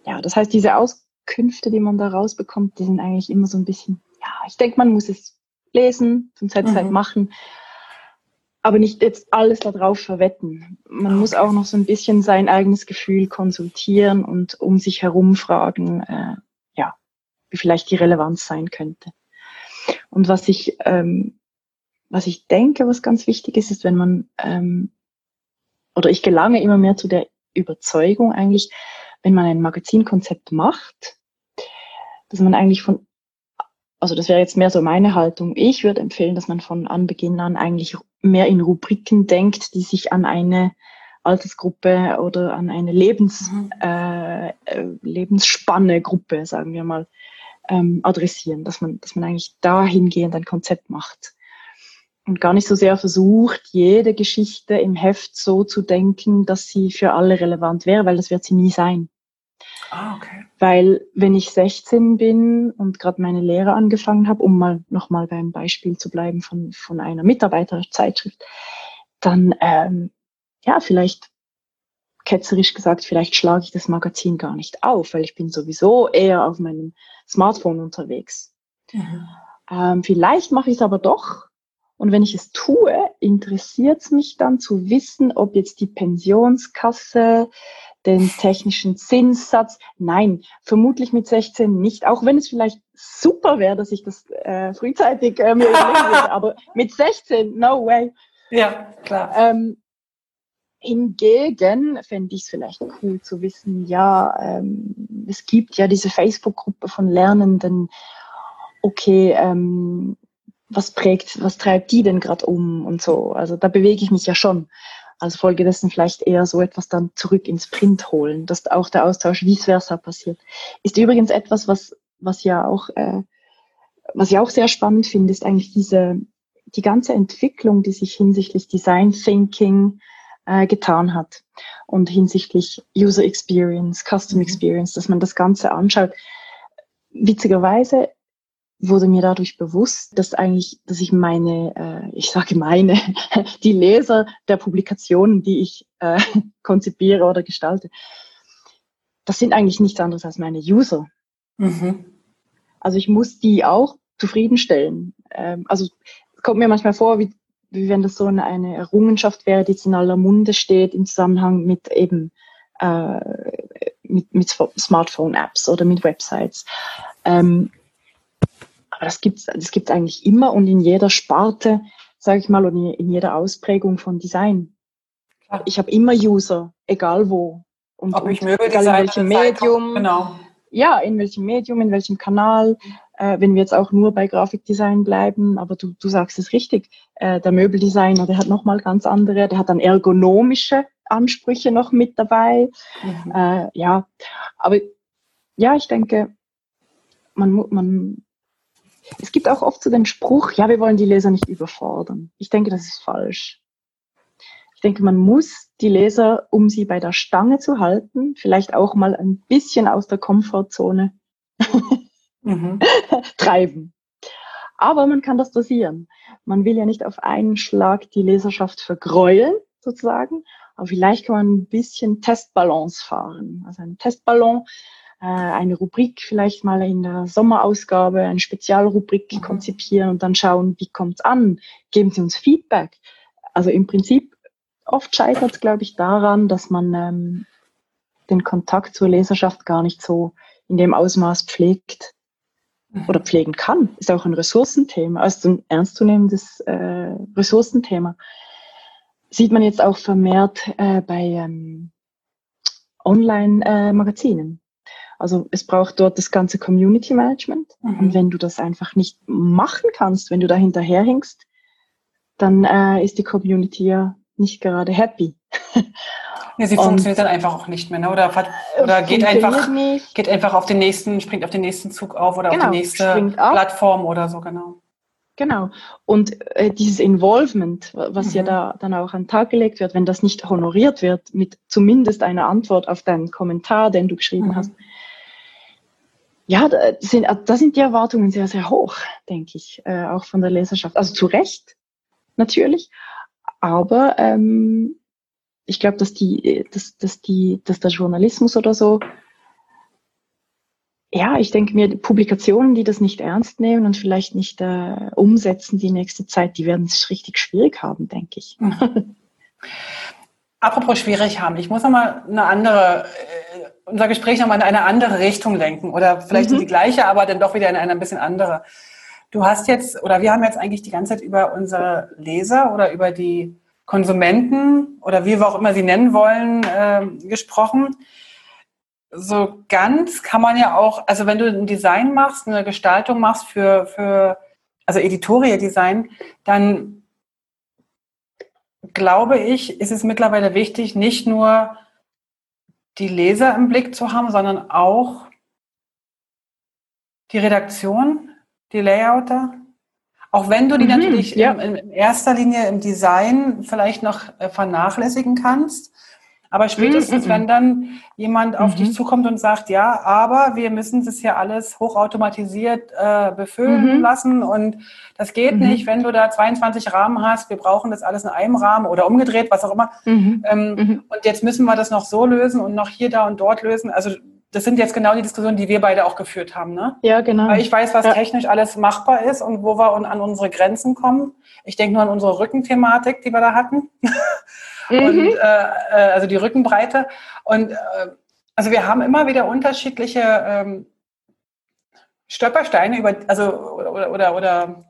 ja, das heißt, diese Auskünfte, die man da rausbekommt, die sind eigentlich immer so ein bisschen, ja, ich denke, man muss es lesen, zum Zeit mhm. machen, aber nicht jetzt alles darauf verwetten. Man okay. muss auch noch so ein bisschen sein eigenes Gefühl konsultieren und um sich herum fragen, äh, wie vielleicht die Relevanz sein könnte. Und was ich, ähm, was ich denke, was ganz wichtig ist, ist, wenn man, ähm, oder ich gelange immer mehr zu der Überzeugung eigentlich, wenn man ein Magazinkonzept macht, dass man eigentlich von, also das wäre jetzt mehr so meine Haltung, ich würde empfehlen, dass man von Anbeginn an eigentlich mehr in Rubriken denkt, die sich an eine Altersgruppe oder an eine Lebens, mhm. äh, äh Lebensspanne Gruppe, sagen wir mal, ähm, adressieren, dass man, dass man eigentlich dahingehend ein Konzept macht und gar nicht so sehr versucht, jede Geschichte im Heft so zu denken, dass sie für alle relevant wäre, weil das wird sie nie sein. Ah, okay. Weil wenn ich 16 bin und gerade meine Lehre angefangen habe, um mal nochmal beim Beispiel zu bleiben von, von einer Mitarbeiterzeitschrift, dann ähm, ja, vielleicht ketzerisch gesagt, vielleicht schlage ich das Magazin gar nicht auf, weil ich bin sowieso eher auf meinem Smartphone unterwegs. Mhm. Ähm, vielleicht mache ich es aber doch. Und wenn ich es tue, interessiert es mich dann zu wissen, ob jetzt die Pensionskasse, den technischen Zinssatz, nein, vermutlich mit 16 nicht, auch wenn es vielleicht super wäre, dass ich das äh, frühzeitig äh, mir überlegen würde, aber mit 16, no way. Ja, klar. Ähm, Hingegen fände ich es vielleicht cool zu wissen, ja, ähm, es gibt ja diese Facebook-Gruppe von Lernenden. Okay, ähm, was prägt, was treibt die denn gerade um und so. Also da bewege ich mich ja schon. Als Folge dessen vielleicht eher so etwas dann zurück ins Print holen, dass auch der Austausch vice versa passiert. Ist übrigens etwas, was, was ja auch, äh, was ich auch sehr spannend finde, ist eigentlich diese, die ganze Entwicklung, die sich hinsichtlich Design Thinking, äh, getan hat. Und hinsichtlich User Experience, Custom mhm. Experience, dass man das Ganze anschaut. Witzigerweise wurde mir dadurch bewusst, dass eigentlich, dass ich meine, äh, ich sage meine, die Leser der Publikationen, die ich äh, konzipiere oder gestalte, das sind eigentlich nichts anderes als meine User. Mhm. Also ich muss die auch zufriedenstellen. Ähm, also es kommt mir manchmal vor, wie wie wenn das so eine, eine Errungenschaft wäre, die jetzt in aller Munde steht im Zusammenhang mit eben äh, mit, mit Smartphone-Apps oder mit Websites. Ähm, aber das gibt es das gibt's eigentlich immer und in jeder Sparte, sage ich mal, oder in jeder Ausprägung von Design. Klar. Ich habe immer User, egal wo. Und, Ob ich möge, egal in welchem Medium. Genau. Ja, in welchem Medium, in welchem Kanal äh, wenn wir jetzt auch nur bei Grafikdesign bleiben, aber du, du sagst es richtig, äh, der Möbeldesigner, der hat nochmal ganz andere, der hat dann ergonomische Ansprüche noch mit dabei. Mhm. Äh, ja, aber ja, ich denke, man, man, es gibt auch oft so den Spruch, ja, wir wollen die Leser nicht überfordern. Ich denke, das ist falsch. Ich denke, man muss die Leser, um sie bei der Stange zu halten, vielleicht auch mal ein bisschen aus der Komfortzone mhm. treiben. Aber man kann das dosieren. Man will ja nicht auf einen Schlag die Leserschaft vergräulen, sozusagen. Aber vielleicht kann man ein bisschen Testbalance fahren. Also ein Testballon, eine Rubrik vielleicht mal in der Sommerausgabe, eine Spezialrubrik mhm. konzipieren und dann schauen, wie kommt's an? Geben Sie uns Feedback. Also im Prinzip, oft scheitert es, glaube ich, daran, dass man ähm, den Kontakt zur Leserschaft gar nicht so in dem Ausmaß pflegt, oder pflegen kann, ist auch ein Ressourcenthema, also ein ernstzunehmendes äh, Ressourcenthema. Sieht man jetzt auch vermehrt äh, bei ähm, Online-Magazinen. Also es braucht dort das ganze Community Management. Mhm. Und wenn du das einfach nicht machen kannst, wenn du da hinterherhinkst, dann äh, ist die Community ja nicht gerade happy. Ja, sie und funktioniert dann einfach auch nicht mehr, ne? Oder, oder geht einfach, nicht. geht einfach auf den nächsten, springt auf den nächsten Zug auf oder genau, auf die nächste Plattform oder so, genau. Genau. Und äh, dieses Involvement, was mhm. ja da dann auch an den Tag gelegt wird, wenn das nicht honoriert wird, mit zumindest einer Antwort auf deinen Kommentar, den du geschrieben mhm. hast, ja, da sind, da sind die Erwartungen sehr, sehr hoch, denke ich, äh, auch von der Leserschaft. Also zu Recht, natürlich. Aber ähm, ich glaube, dass die, dass, dass die, dass der Journalismus oder so, ja, ich denke mir, Publikationen, die das nicht ernst nehmen und vielleicht nicht äh, umsetzen die nächste Zeit, die werden es richtig schwierig haben, denke ich. Apropos schwierig haben, ich muss nochmal eine andere, äh, unser Gespräch nochmal in eine andere Richtung lenken oder vielleicht mhm. die gleiche, aber dann doch wieder in eine ein bisschen andere. Du hast jetzt, oder wir haben jetzt eigentlich die ganze Zeit über unsere Leser oder über die Konsumenten oder wie wir auch immer sie nennen wollen, äh, gesprochen. So ganz kann man ja auch, also wenn du ein Design machst, eine Gestaltung machst für, für also Editorial-Design, dann glaube ich, ist es mittlerweile wichtig, nicht nur die Leser im Blick zu haben, sondern auch die Redaktion, die Layouter, auch wenn du die mhm, natürlich ja. in, in, erster Linie im Design vielleicht noch äh, vernachlässigen kannst. Aber spätestens, mhm, wenn dann jemand auf dich mhm. zukommt und sagt, ja, aber wir müssen das hier alles hochautomatisiert äh, befüllen mhm. lassen und das geht mhm. nicht, wenn du da 22 Rahmen hast, wir brauchen das alles in einem Rahmen oder umgedreht, was auch immer. Mhm. Ähm, und jetzt müssen wir das noch so lösen und noch hier, da und dort lösen. Also das sind jetzt genau die Diskussionen, die wir beide auch geführt haben, ne? Ja, genau. Weil ich weiß, was ja. technisch alles machbar ist und wo wir an unsere Grenzen kommen. Ich denke nur an unsere Rückenthematik, die wir da hatten. Mhm. Und, äh, äh, also die Rückenbreite. Und äh, also wir haben immer wieder unterschiedliche ähm, Stolpersteine über, also oder, oder, oder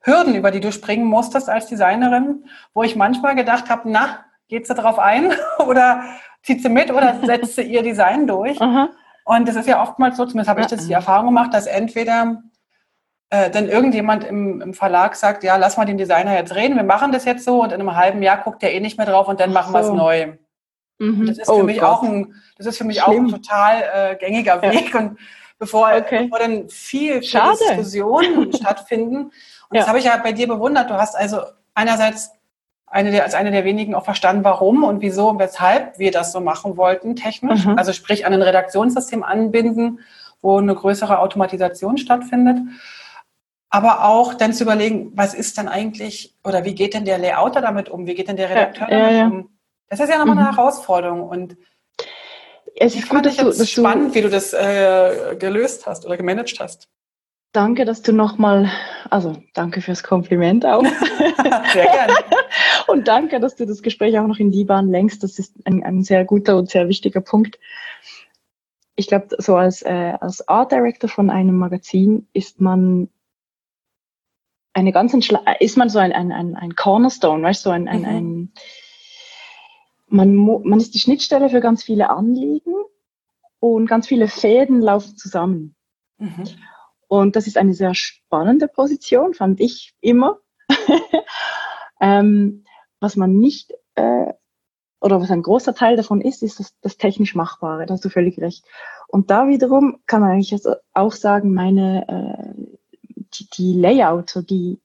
Hürden, über die du springen musstest als Designerin, wo ich manchmal gedacht habe, na, geht sie darauf ein oder zieht sie mit oder setzt sie ihr Design durch? Aha. Und das ist ja oftmals so, zumindest habe ich das die Erfahrung gemacht, dass entweder äh, dann irgendjemand im, im, Verlag sagt, ja, lass mal den Designer jetzt reden, wir machen das jetzt so und in einem halben Jahr guckt der eh nicht mehr drauf und dann machen so. wir es neu. Mhm. Das ist oh für mich Gott. auch ein, das ist für mich Schlimm. auch ein total äh, gängiger Weg ja. und bevor, okay. bevor dann viel, viel Diskussionen stattfinden. Und ja. das habe ich ja bei dir bewundert. Du hast also einerseits eine der, als eine der wenigen auch verstanden, warum und wieso und weshalb wir das so machen wollten, technisch. Mhm. Also sprich an ein Redaktionssystem anbinden, wo eine größere Automatisation stattfindet. Aber auch dann zu überlegen, was ist denn eigentlich, oder wie geht denn der Layouter damit um? Wie geht denn der Redakteur ja, damit ja. um? Das ist ja nochmal eine mhm. Herausforderung. Und es ist gut, dass du, dass spannend, du, wie du das äh, gelöst hast oder gemanagt hast. Danke, dass du nochmal, also danke fürs Kompliment auch. Sehr gerne. und danke, dass du das Gespräch auch noch in die Bahn lenkst. Das ist ein, ein sehr guter und sehr wichtiger Punkt. Ich glaube, so als, äh, als Art Director von einem Magazin ist man eine ganz ist man so ein, ein, ein, ein Cornerstone, weißt du, so ein, ein, mhm. ein man, man ist die Schnittstelle für ganz viele Anliegen und ganz viele Fäden laufen zusammen. Mhm. Und das ist eine sehr spannende Position, fand ich immer. ähm, was man nicht äh, oder was ein großer Teil davon ist, ist das, das technisch Machbare. Da hast du völlig recht. Und da wiederum kann man eigentlich auch sagen, meine äh, die, Layouter, die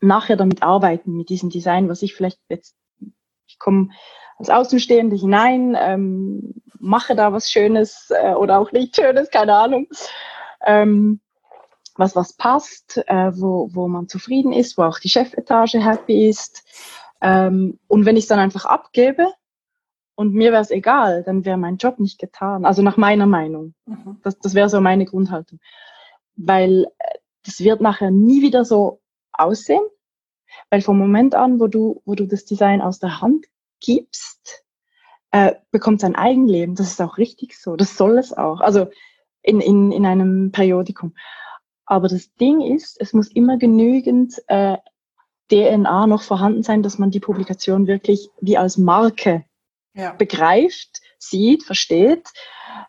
nachher damit arbeiten, mit diesem Design, was ich vielleicht jetzt, ich komme als Außenstehende hinein, ähm, mache da was Schönes äh, oder auch nicht Schönes, keine Ahnung. Ähm, was was passt, äh, wo, wo man zufrieden ist, wo auch die Chefetage happy ist. Ähm, und wenn ich es dann einfach abgebe und mir wäre es egal, dann wäre mein Job nicht getan. Also nach meiner Meinung. Mhm. Das, das wäre so meine Grundhaltung. Weil äh, das wird nachher nie wieder so aussehen, weil vom Moment an, wo du, wo du das Design aus der Hand gibst, äh, bekommt es ein Eigenleben. Das ist auch richtig so. Das soll es auch. Also in, in, in einem Periodikum. Aber das Ding ist, es muss immer genügend äh, DNA noch vorhanden sein, dass man die Publikation wirklich wie als Marke ja. begreift, sieht, versteht.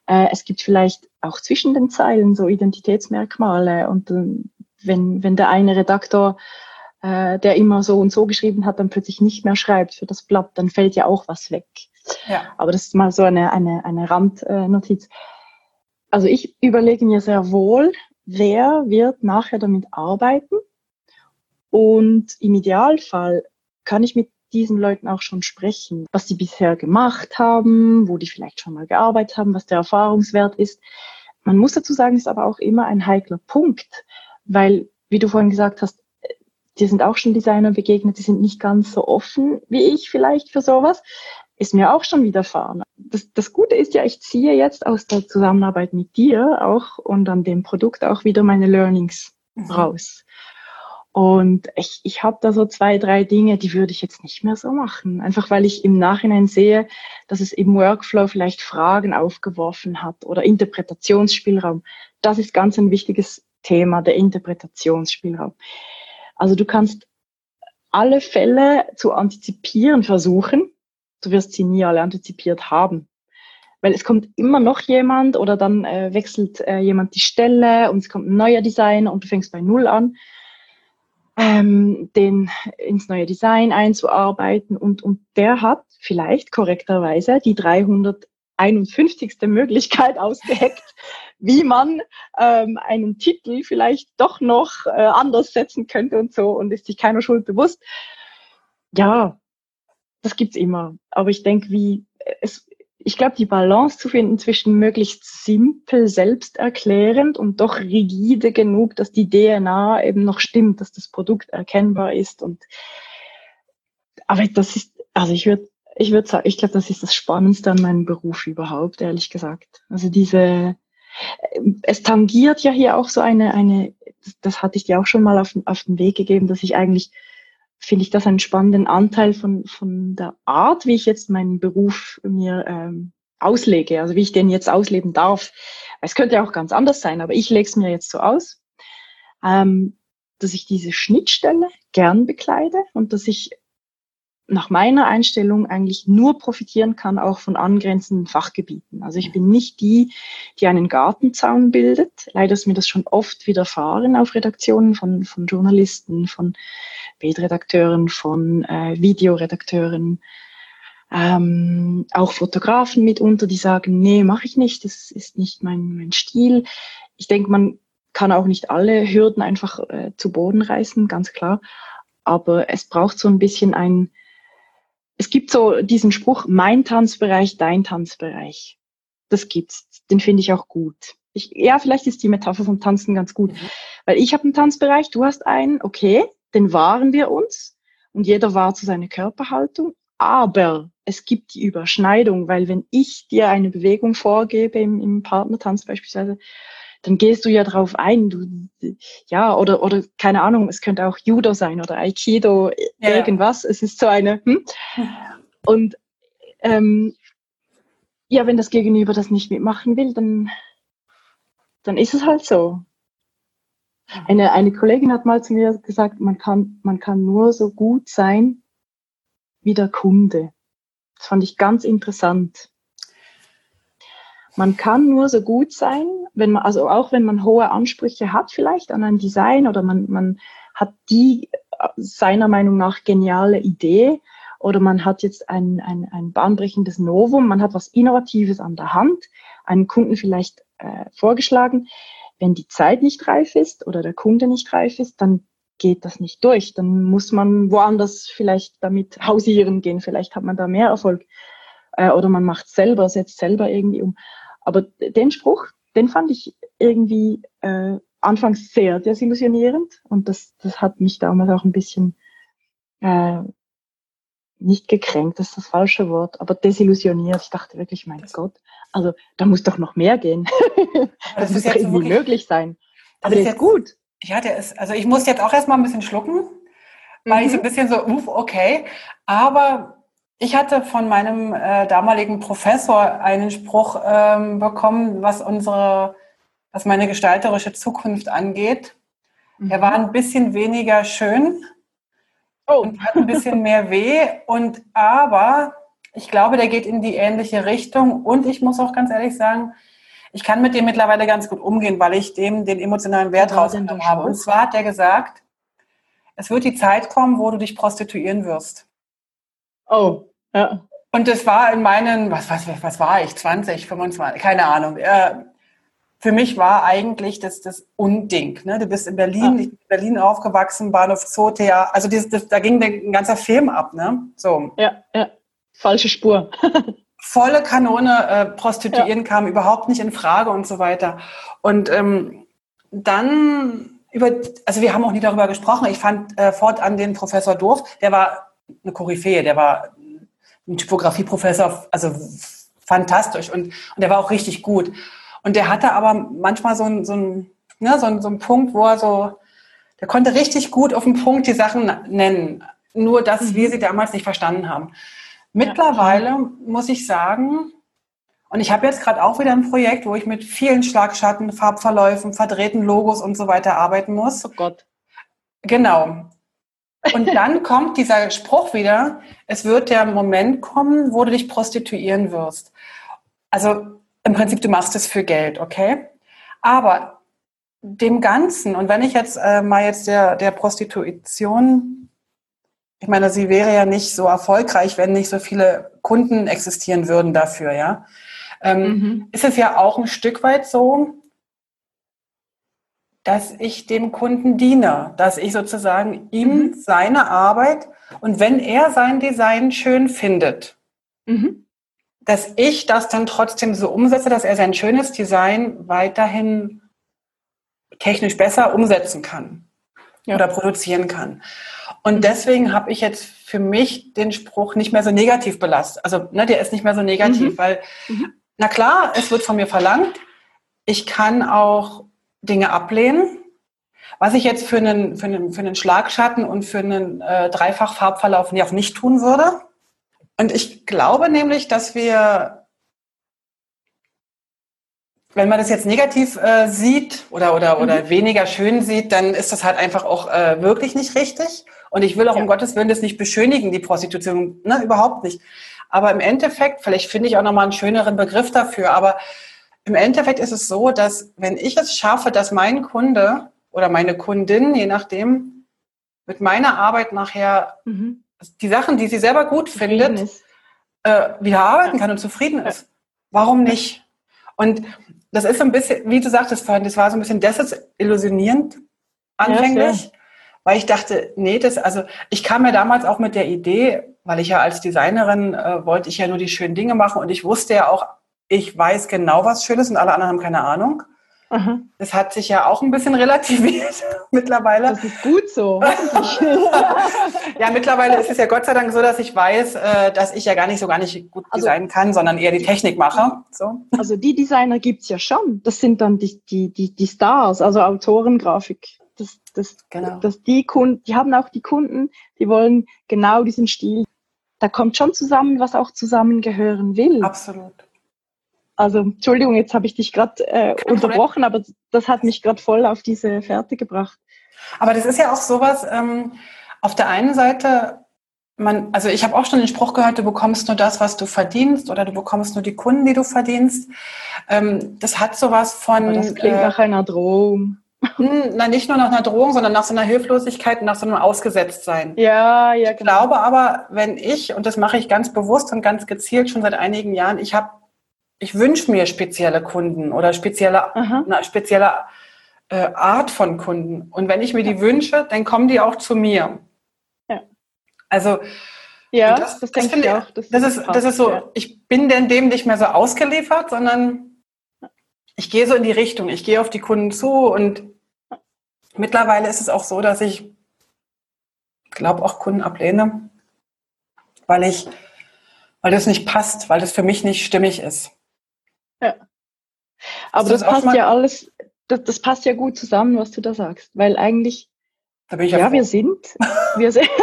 Äh, es gibt vielleicht auch zwischen den Zeilen so Identitätsmerkmale und äh, wenn, wenn der eine Redaktor, äh, der immer so und so geschrieben hat, dann plötzlich nicht mehr schreibt für das Blatt, dann fällt ja auch was weg. Ja. Aber das ist mal so eine, eine, eine Randnotiz. Also ich überlege mir sehr wohl, wer wird nachher damit arbeiten und im Idealfall kann ich mit diesen Leuten auch schon sprechen, was sie bisher gemacht haben, wo die vielleicht schon mal gearbeitet haben, was der Erfahrungswert ist. Man muss dazu sagen, ist aber auch immer ein heikler Punkt, weil, wie du vorhin gesagt hast, die sind auch schon Designer begegnet, die sind nicht ganz so offen wie ich vielleicht für sowas. Ist mir auch schon widerfahren. Das, das Gute ist ja, ich ziehe jetzt aus der Zusammenarbeit mit dir auch und an dem Produkt auch wieder meine Learnings mhm. raus. Und ich, ich habe da so zwei, drei Dinge, die würde ich jetzt nicht mehr so machen. Einfach weil ich im Nachhinein sehe, dass es im Workflow vielleicht Fragen aufgeworfen hat oder Interpretationsspielraum. Das ist ganz ein wichtiges Thema, der Interpretationsspielraum. Also du kannst alle Fälle zu antizipieren versuchen. Du wirst sie nie alle antizipiert haben. Weil es kommt immer noch jemand oder dann äh, wechselt äh, jemand die Stelle und es kommt ein neuer Designer und du fängst bei Null an ähm, den ins neue Design einzuarbeiten und, und der hat vielleicht korrekterweise die 351. Möglichkeit ausgeheckt, wie man ähm, einen Titel vielleicht doch noch äh, anders setzen könnte und so und ist sich keiner Schuld bewusst. Ja, das gibt's immer. Aber ich denke, wie es, ich glaube, die Balance zu finden zwischen möglichst simpel, selbsterklärend und doch rigide genug, dass die DNA eben noch stimmt, dass das Produkt erkennbar ist. Und aber das ist, also ich würde, ich würde sagen, ich glaube, das ist das Spannendste an meinem Beruf überhaupt, ehrlich gesagt. Also diese, es tangiert ja hier auch so eine, eine, das hatte ich dir auch schon mal auf, auf den Weg gegeben, dass ich eigentlich finde ich das einen spannenden Anteil von, von der Art, wie ich jetzt meinen Beruf mir ähm, auslege, also wie ich den jetzt ausleben darf. Es könnte ja auch ganz anders sein, aber ich lege es mir jetzt so aus, ähm, dass ich diese Schnittstelle gern bekleide und dass ich nach meiner Einstellung eigentlich nur profitieren kann, auch von angrenzenden Fachgebieten. Also ich bin nicht die, die einen Gartenzaun bildet. Leider ist mir das schon oft widerfahren auf Redaktionen von, von Journalisten, von Bildredakteuren, von äh, Videoredakteuren, ähm, auch Fotografen mitunter, die sagen, nee, mache ich nicht, das ist nicht mein, mein Stil. Ich denke, man kann auch nicht alle Hürden einfach äh, zu Boden reißen, ganz klar. Aber es braucht so ein bisschen ein, es gibt so diesen Spruch, mein Tanzbereich, dein Tanzbereich. Das gibt's. Den finde ich auch gut. Ich, ja, vielleicht ist die Metapher vom Tanzen ganz gut. Mhm. Weil ich habe einen Tanzbereich, du hast einen, okay, den wahren wir uns und jeder wahrt zu seiner Körperhaltung. Aber es gibt die Überschneidung, weil wenn ich dir eine Bewegung vorgebe im, im Partnertanz beispielsweise, dann gehst du ja drauf ein. Du, ja, oder, oder keine Ahnung, es könnte auch Judo sein oder Aikido, ja. irgendwas. Es ist so eine. Hm? Und ähm, ja, wenn das Gegenüber das nicht mitmachen will, dann, dann ist es halt so. Eine, eine Kollegin hat mal zu mir gesagt, man kann, man kann nur so gut sein wie der Kunde. Das fand ich ganz interessant. Man kann nur so gut sein, wenn man, also auch wenn man hohe Ansprüche hat vielleicht an ein Design oder man, man hat die seiner Meinung nach geniale Idee oder man hat jetzt ein, ein, ein bahnbrechendes Novum, man hat was Innovatives an der Hand, einen Kunden vielleicht äh, vorgeschlagen. Wenn die Zeit nicht reif ist oder der Kunde nicht reif ist, dann geht das nicht durch. Dann muss man woanders vielleicht damit hausieren gehen. Vielleicht hat man da mehr Erfolg. Äh, oder man macht selber, setzt selber irgendwie um. Aber den Spruch, den fand ich irgendwie äh, anfangs sehr desillusionierend und das, das hat mich damals auch ein bisschen äh, nicht gekränkt, das ist das falsche Wort, aber desillusioniert. Ich dachte wirklich, mein das Gott, also da muss doch noch mehr gehen. das, das muss doch irgendwie wirklich, möglich sein. Aber der ist gut. Ja, der ist, also ich muss jetzt auch erstmal ein bisschen schlucken, weil mhm. ich so ein mhm. bisschen so, uff, okay. Aber ich hatte von meinem äh, damaligen Professor einen Spruch ähm, bekommen, was unsere, was meine gestalterische Zukunft angeht. Mhm. Er war ein bisschen weniger schön oh. und hat ein bisschen mehr weh. Und aber ich glaube, der geht in die ähnliche Richtung. Und ich muss auch ganz ehrlich sagen, ich kann mit dem mittlerweile ganz gut umgehen, weil ich dem den emotionalen Wert rausgenommen habe. Und zwar hat er gesagt, es wird die Zeit kommen, wo du dich prostituieren wirst. Oh, ja. Und das war in meinen, was, was, was war ich, 20, 25, keine Ahnung. Äh, für mich war eigentlich das, das Unding. Ne? Du bist in Berlin, ja. ich bin in Berlin aufgewachsen, Bahnhof Zoo, Theater, also das, das, da ging ein ganzer Film ab. Ne? So. Ja, ja. Falsche Spur. volle Kanone äh, prostituieren ja. kam überhaupt nicht in Frage und so weiter. Und ähm, dann über, also wir haben auch nie darüber gesprochen. Ich fand äh, fortan den Professor Dorf, der war eine Koryphäe, der war ein Typografieprofessor, also fantastisch und, und der war auch richtig gut. Und der hatte aber manchmal so ein, so ein, ne, so ein, so ein Punkt, wo er so, der konnte richtig gut auf den Punkt die Sachen nennen. Nur, dass mhm. wir sie damals nicht verstanden haben. Mittlerweile ja. muss ich sagen, und ich habe jetzt gerade auch wieder ein Projekt, wo ich mit vielen Schlagschatten, Farbverläufen, verdrehten Logos und so weiter arbeiten muss. Oh Gott. Genau. Und dann kommt dieser Spruch wieder, es wird der Moment kommen, wo du dich prostituieren wirst. Also im Prinzip, du machst es für Geld, okay? Aber dem Ganzen, und wenn ich jetzt äh, mal jetzt der, der Prostitution ich meine, sie wäre ja nicht so erfolgreich, wenn nicht so viele Kunden existieren würden dafür, ja. Ähm, mhm. Ist es ja auch ein Stück weit so, dass ich dem Kunden diene, dass ich sozusagen ihm mhm. seine Arbeit und wenn er sein Design schön findet, mhm. dass ich das dann trotzdem so umsetze, dass er sein schönes Design weiterhin technisch besser umsetzen kann ja. oder produzieren kann. Und mhm. deswegen habe ich jetzt für mich den Spruch nicht mehr so negativ belastet. Also ne, der ist nicht mehr so negativ, mhm. weil, mhm. na klar, es wird von mir verlangt. Ich kann auch Dinge ablehnen. Was ich jetzt für einen, für einen, für einen Schlagschatten und für einen äh, Dreifach-Farbverlauf auch nicht tun würde. Und ich glaube nämlich, dass wir wenn man das jetzt negativ äh, sieht oder, oder, mhm. oder weniger schön sieht, dann ist das halt einfach auch äh, wirklich nicht richtig. Und ich will auch ja. um Gottes Willen das nicht beschönigen, die Prostitution, ne, überhaupt nicht. Aber im Endeffekt, vielleicht finde ich auch nochmal einen schöneren Begriff dafür, aber im Endeffekt ist es so, dass wenn ich es schaffe, dass mein Kunde oder meine Kundin, je nachdem, mit meiner Arbeit nachher mhm. die Sachen, die sie selber gut findet, äh, wieder arbeiten ja. kann und zufrieden ist. Warum nicht? Und das ist so ein bisschen, wie du sagtest vorhin, das war so ein bisschen desillusionierend anfänglich, ja, weil ich dachte, nee, das, also ich kam mir damals auch mit der Idee, weil ich ja als Designerin äh, wollte ich ja nur die schönen Dinge machen und ich wusste ja auch, ich weiß genau, was schön ist und alle anderen haben keine Ahnung. Mhm. Das hat sich ja auch ein bisschen relativiert mittlerweile. Das ist gut so. ja, mittlerweile ist es ja Gott sei Dank so, dass ich weiß, äh, dass ich ja gar nicht so gar nicht gut also, designen kann, sondern eher die Technik mache. So. Also die Designer gibt's ja schon. Das sind dann die, die, die, die Stars, also Autoren, Grafik. Das, das, genau. das die Kunden, die haben auch die Kunden, die wollen genau diesen Stil. Da kommt schon zusammen, was auch zusammengehören will. Absolut. Also Entschuldigung, jetzt habe ich dich gerade äh, unterbrochen, aber das hat mich gerade voll auf diese Fährte gebracht. Aber das ist ja auch sowas, ähm, auf der einen Seite, man, also ich habe auch schon den Spruch gehört, du bekommst nur das, was du verdienst oder du bekommst nur die Kunden, die du verdienst. Ähm, das hat sowas von... Aber das klingt äh, nach einer Drohung. Hm, na, nicht nur nach einer Drohung, sondern nach so einer Hilflosigkeit, nach so einem Ausgesetztsein. Ja, ja, genau. Ich glaube aber, wenn ich, und das mache ich ganz bewusst und ganz gezielt schon seit einigen Jahren, ich habe, ich wünsche mir spezielle Kunden oder spezielle, eine spezielle äh, Art von Kunden. Und wenn ich mir die wünsche, dann kommen die auch zu mir. Ja. Also, ja, das, das, das denke ich auch. Das, das ist, das ist so, ja. ich bin denn dem nicht mehr so ausgeliefert, sondern ich gehe so in die Richtung, ich gehe auf die Kunden zu und mittlerweile ist es auch so, dass ich glaube auch Kunden ablehne, weil ich, weil das nicht passt, weil das für mich nicht stimmig ist. Ja. Aber das, das passt ja alles, das, das, passt ja gut zusammen, was du da sagst, weil eigentlich, ja, ja wir sind, wir sind.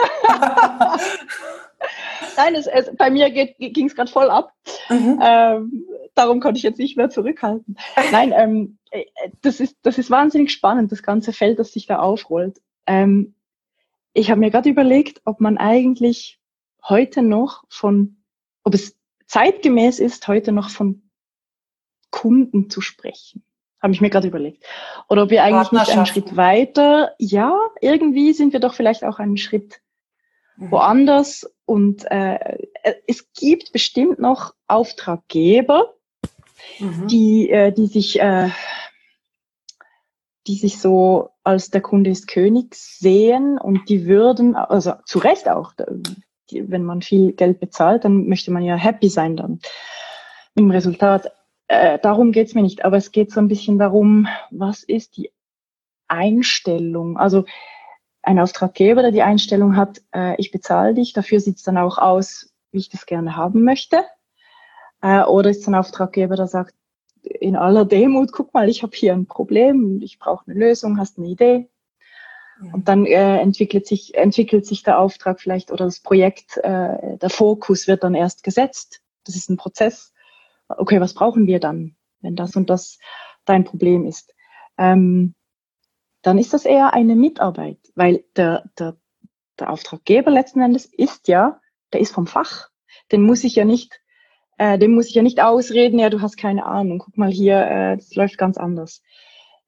Nein, es, es, bei mir ging es gerade voll ab. Mhm. Ähm, darum konnte ich jetzt nicht mehr zurückhalten. Nein, ähm, äh, das, ist, das ist wahnsinnig spannend, das ganze Feld, das sich da aufrollt. Ähm, ich habe mir gerade überlegt, ob man eigentlich heute noch von, ob es zeitgemäß ist, heute noch von Kunden zu sprechen. Habe ich mir gerade überlegt. Oder ob wir eigentlich nicht einen Schritt weiter, ja, irgendwie sind wir doch vielleicht auch einen Schritt mhm. woanders. Und äh, es gibt bestimmt noch Auftraggeber, mhm. die, äh, die sich, äh, die sich so als der Kunde ist König sehen und die würden, also zu Recht auch, wenn man viel Geld bezahlt, dann möchte man ja happy sein dann im Resultat. Äh, darum geht's mir nicht, aber es geht so ein bisschen darum, was ist die Einstellung? Also ein Auftraggeber, der die Einstellung hat, äh, ich bezahle dich, dafür sieht es dann auch aus, wie ich das gerne haben möchte. Äh, oder ist es ein Auftraggeber, der sagt, in aller Demut, guck mal, ich habe hier ein Problem, ich brauche eine Lösung, hast eine Idee. Und dann äh, entwickelt, sich, entwickelt sich der Auftrag vielleicht oder das Projekt, äh, der Fokus wird dann erst gesetzt. Das ist ein Prozess. Okay, was brauchen wir dann, wenn das und das dein Problem ist? Ähm, dann ist das eher eine Mitarbeit, weil der, der, der Auftraggeber letzten Endes ist ja, der ist vom Fach. Den muss ich ja nicht, äh, dem muss ich ja nicht ausreden, ja, du hast keine Ahnung, guck mal hier, äh, das läuft ganz anders.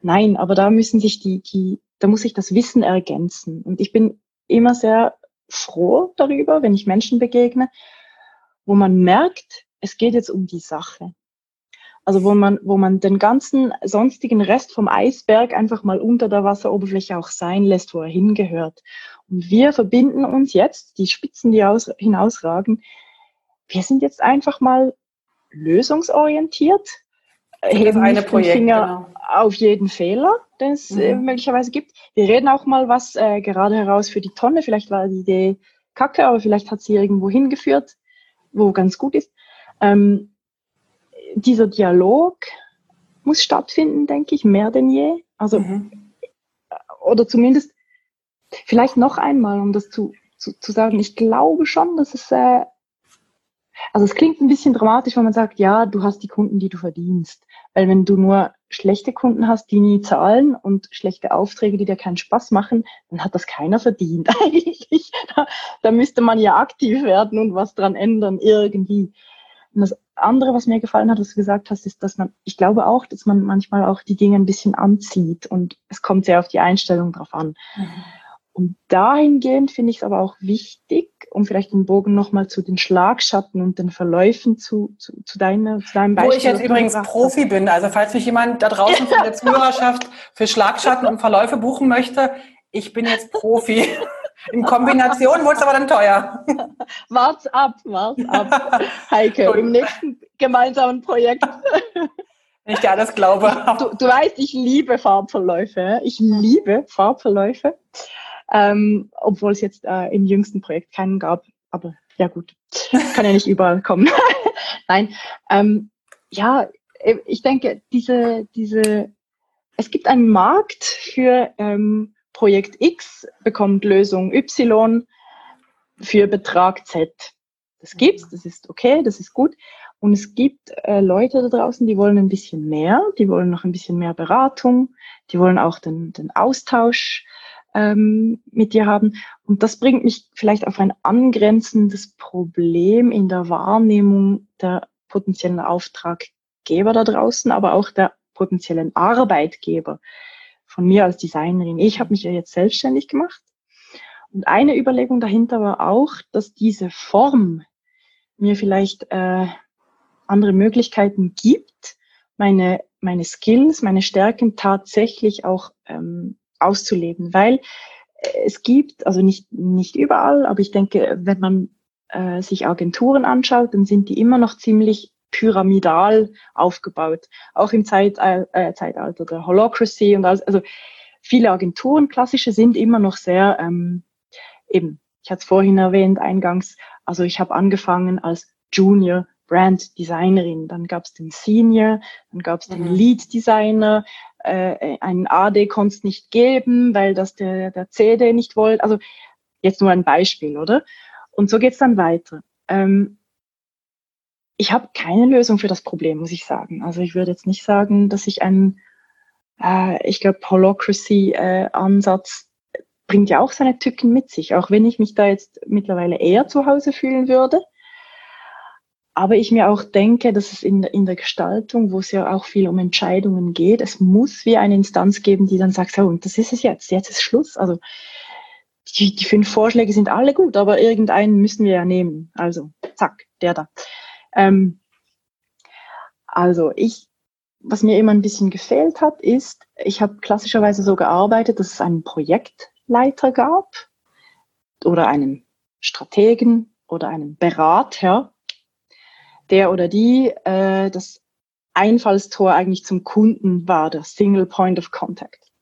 Nein, aber da müssen sich die, die, da muss sich das Wissen ergänzen. Und ich bin immer sehr froh darüber, wenn ich Menschen begegne, wo man merkt, es geht jetzt um die Sache. Also wo man, wo man den ganzen sonstigen Rest vom Eisberg einfach mal unter der Wasseroberfläche auch sein lässt, wo er hingehört. Und wir verbinden uns jetzt, die Spitzen, die aus, hinausragen, wir sind jetzt einfach mal lösungsorientiert, heben nicht den Finger genau. auf jeden Fehler, den es äh, mhm. möglicherweise gibt. Wir reden auch mal was äh, gerade heraus für die Tonne. Vielleicht war die Idee kacke, aber vielleicht hat sie irgendwo hingeführt, wo ganz gut ist. Ähm, dieser Dialog muss stattfinden, denke ich, mehr denn je. Also, mhm. oder zumindest vielleicht noch einmal, um das zu, zu, zu sagen, ich glaube schon, dass es, äh, also es klingt ein bisschen dramatisch, wenn man sagt, ja, du hast die Kunden, die du verdienst. Weil wenn du nur schlechte Kunden hast, die nie zahlen und schlechte Aufträge, die dir keinen Spaß machen, dann hat das keiner verdient eigentlich. Da, da müsste man ja aktiv werden und was dran ändern irgendwie. Und das andere, was mir gefallen hat, was du gesagt hast, ist, dass man, ich glaube auch, dass man manchmal auch die Dinge ein bisschen anzieht und es kommt sehr auf die Einstellung drauf an. Mhm. Und dahingehend finde ich es aber auch wichtig, um vielleicht den Bogen nochmal zu den Schlagschatten und den Verläufen zu, zu, zu, deiner, zu deinem Beispiel. Wo ich jetzt übrigens Profi bin, also falls mich jemand da draußen von der Zuhörerschaft für Schlagschatten und Verläufe buchen möchte, ich bin jetzt Profi. In Kombination wurde es aber dann teuer. Wart's ab, wart's ab. Heike, im nächsten gemeinsamen Projekt. Wenn ich dir alles glaube. Du, du weißt, ich liebe Farbverläufe. Ich liebe Farbverläufe. Ähm, obwohl es jetzt äh, im jüngsten Projekt keinen gab. Aber ja gut, kann ja nicht überall kommen. Nein, ähm, ja, ich denke, diese, diese, es gibt einen Markt für ähm, Projekt X bekommt Lösung Y für Betrag Z. Das gibt's, das ist okay, das ist gut. Und es gibt äh, Leute da draußen, die wollen ein bisschen mehr, die wollen noch ein bisschen mehr Beratung, die wollen auch den, den Austausch ähm, mit dir haben. Und das bringt mich vielleicht auf ein angrenzendes Problem in der Wahrnehmung der potenziellen Auftraggeber da draußen, aber auch der potenziellen Arbeitgeber von mir als Designerin. Ich habe mich ja jetzt selbstständig gemacht. Und eine Überlegung dahinter war auch, dass diese Form mir vielleicht äh, andere Möglichkeiten gibt, meine, meine Skills, meine Stärken tatsächlich auch ähm, auszuleben. Weil es gibt, also nicht, nicht überall, aber ich denke, wenn man äh, sich Agenturen anschaut, dann sind die immer noch ziemlich pyramidal aufgebaut. Auch im Zeit, äh, Zeitalter der Holocracy und alles. Also viele Agenturen, klassische, sind immer noch sehr, ähm, eben, ich hatte es vorhin erwähnt, eingangs, also ich habe angefangen als Junior Brand Designerin, dann gab es den Senior, dann gab es den mhm. Lead Designer, äh, einen AD konnte es nicht geben, weil das der, der CD nicht wollte. Also jetzt nur ein Beispiel, oder? Und so geht's dann weiter. Ähm, ich habe keine Lösung für das Problem, muss ich sagen. Also ich würde jetzt nicht sagen, dass ich einen, äh, ich glaube, Holocracy-Ansatz äh, bringt ja auch seine Tücken mit sich, auch wenn ich mich da jetzt mittlerweile eher zu Hause fühlen würde. Aber ich mir auch denke, dass es in, in der Gestaltung, wo es ja auch viel um Entscheidungen geht, es muss wie eine Instanz geben, die dann sagt, so, und das ist es jetzt, jetzt ist Schluss. Also die, die fünf Vorschläge sind alle gut, aber irgendeinen müssen wir ja nehmen. Also, zack, der da. Ähm, also ich, was mir immer ein bisschen gefehlt hat, ist, ich habe klassischerweise so gearbeitet, dass es einen Projektleiter gab oder einen Strategen oder einen Berater, der oder die äh, das Einfallstor eigentlich zum Kunden war, der Single Point of Contact.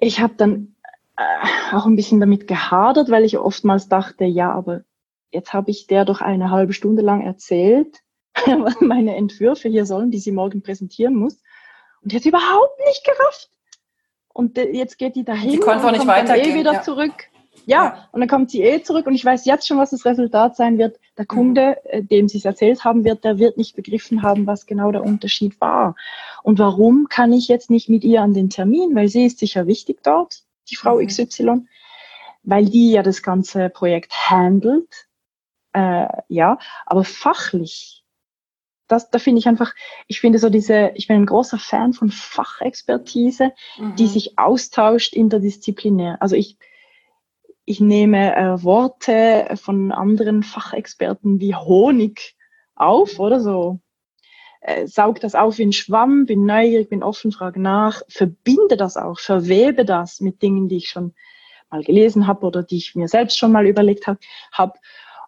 Ich habe dann äh, auch ein bisschen damit gehadert, weil ich oftmals dachte, ja, aber jetzt habe ich der doch eine halbe Stunde lang erzählt, was meine Entwürfe hier sollen, die sie morgen präsentieren muss. Und jetzt überhaupt nicht gerafft. Und jetzt geht die dahin. Die konnte auch nicht weitergehen. Eh wieder ja. zurück. Ja, ja, und dann kommt sie eh zurück und ich weiß jetzt schon, was das Resultat sein wird. Der Kunde, mhm. dem sie es erzählt haben wird, der wird nicht begriffen haben, was genau der Unterschied war. Und warum kann ich jetzt nicht mit ihr an den Termin? Weil sie ist sicher wichtig dort, die Frau mhm. XY, weil die ja das ganze Projekt handelt. Äh, ja, aber fachlich das, da finde ich einfach, ich finde so diese, ich bin ein großer Fan von Fachexpertise, mhm. die sich austauscht interdisziplinär. Also ich, ich nehme äh, Worte von anderen Fachexperten wie Honig auf oder so. Äh, saug das auf wie ein Schwamm, bin neugierig, bin offen, frage nach, verbinde das auch, verwebe das mit Dingen, die ich schon mal gelesen habe oder die ich mir selbst schon mal überlegt habe. Hab.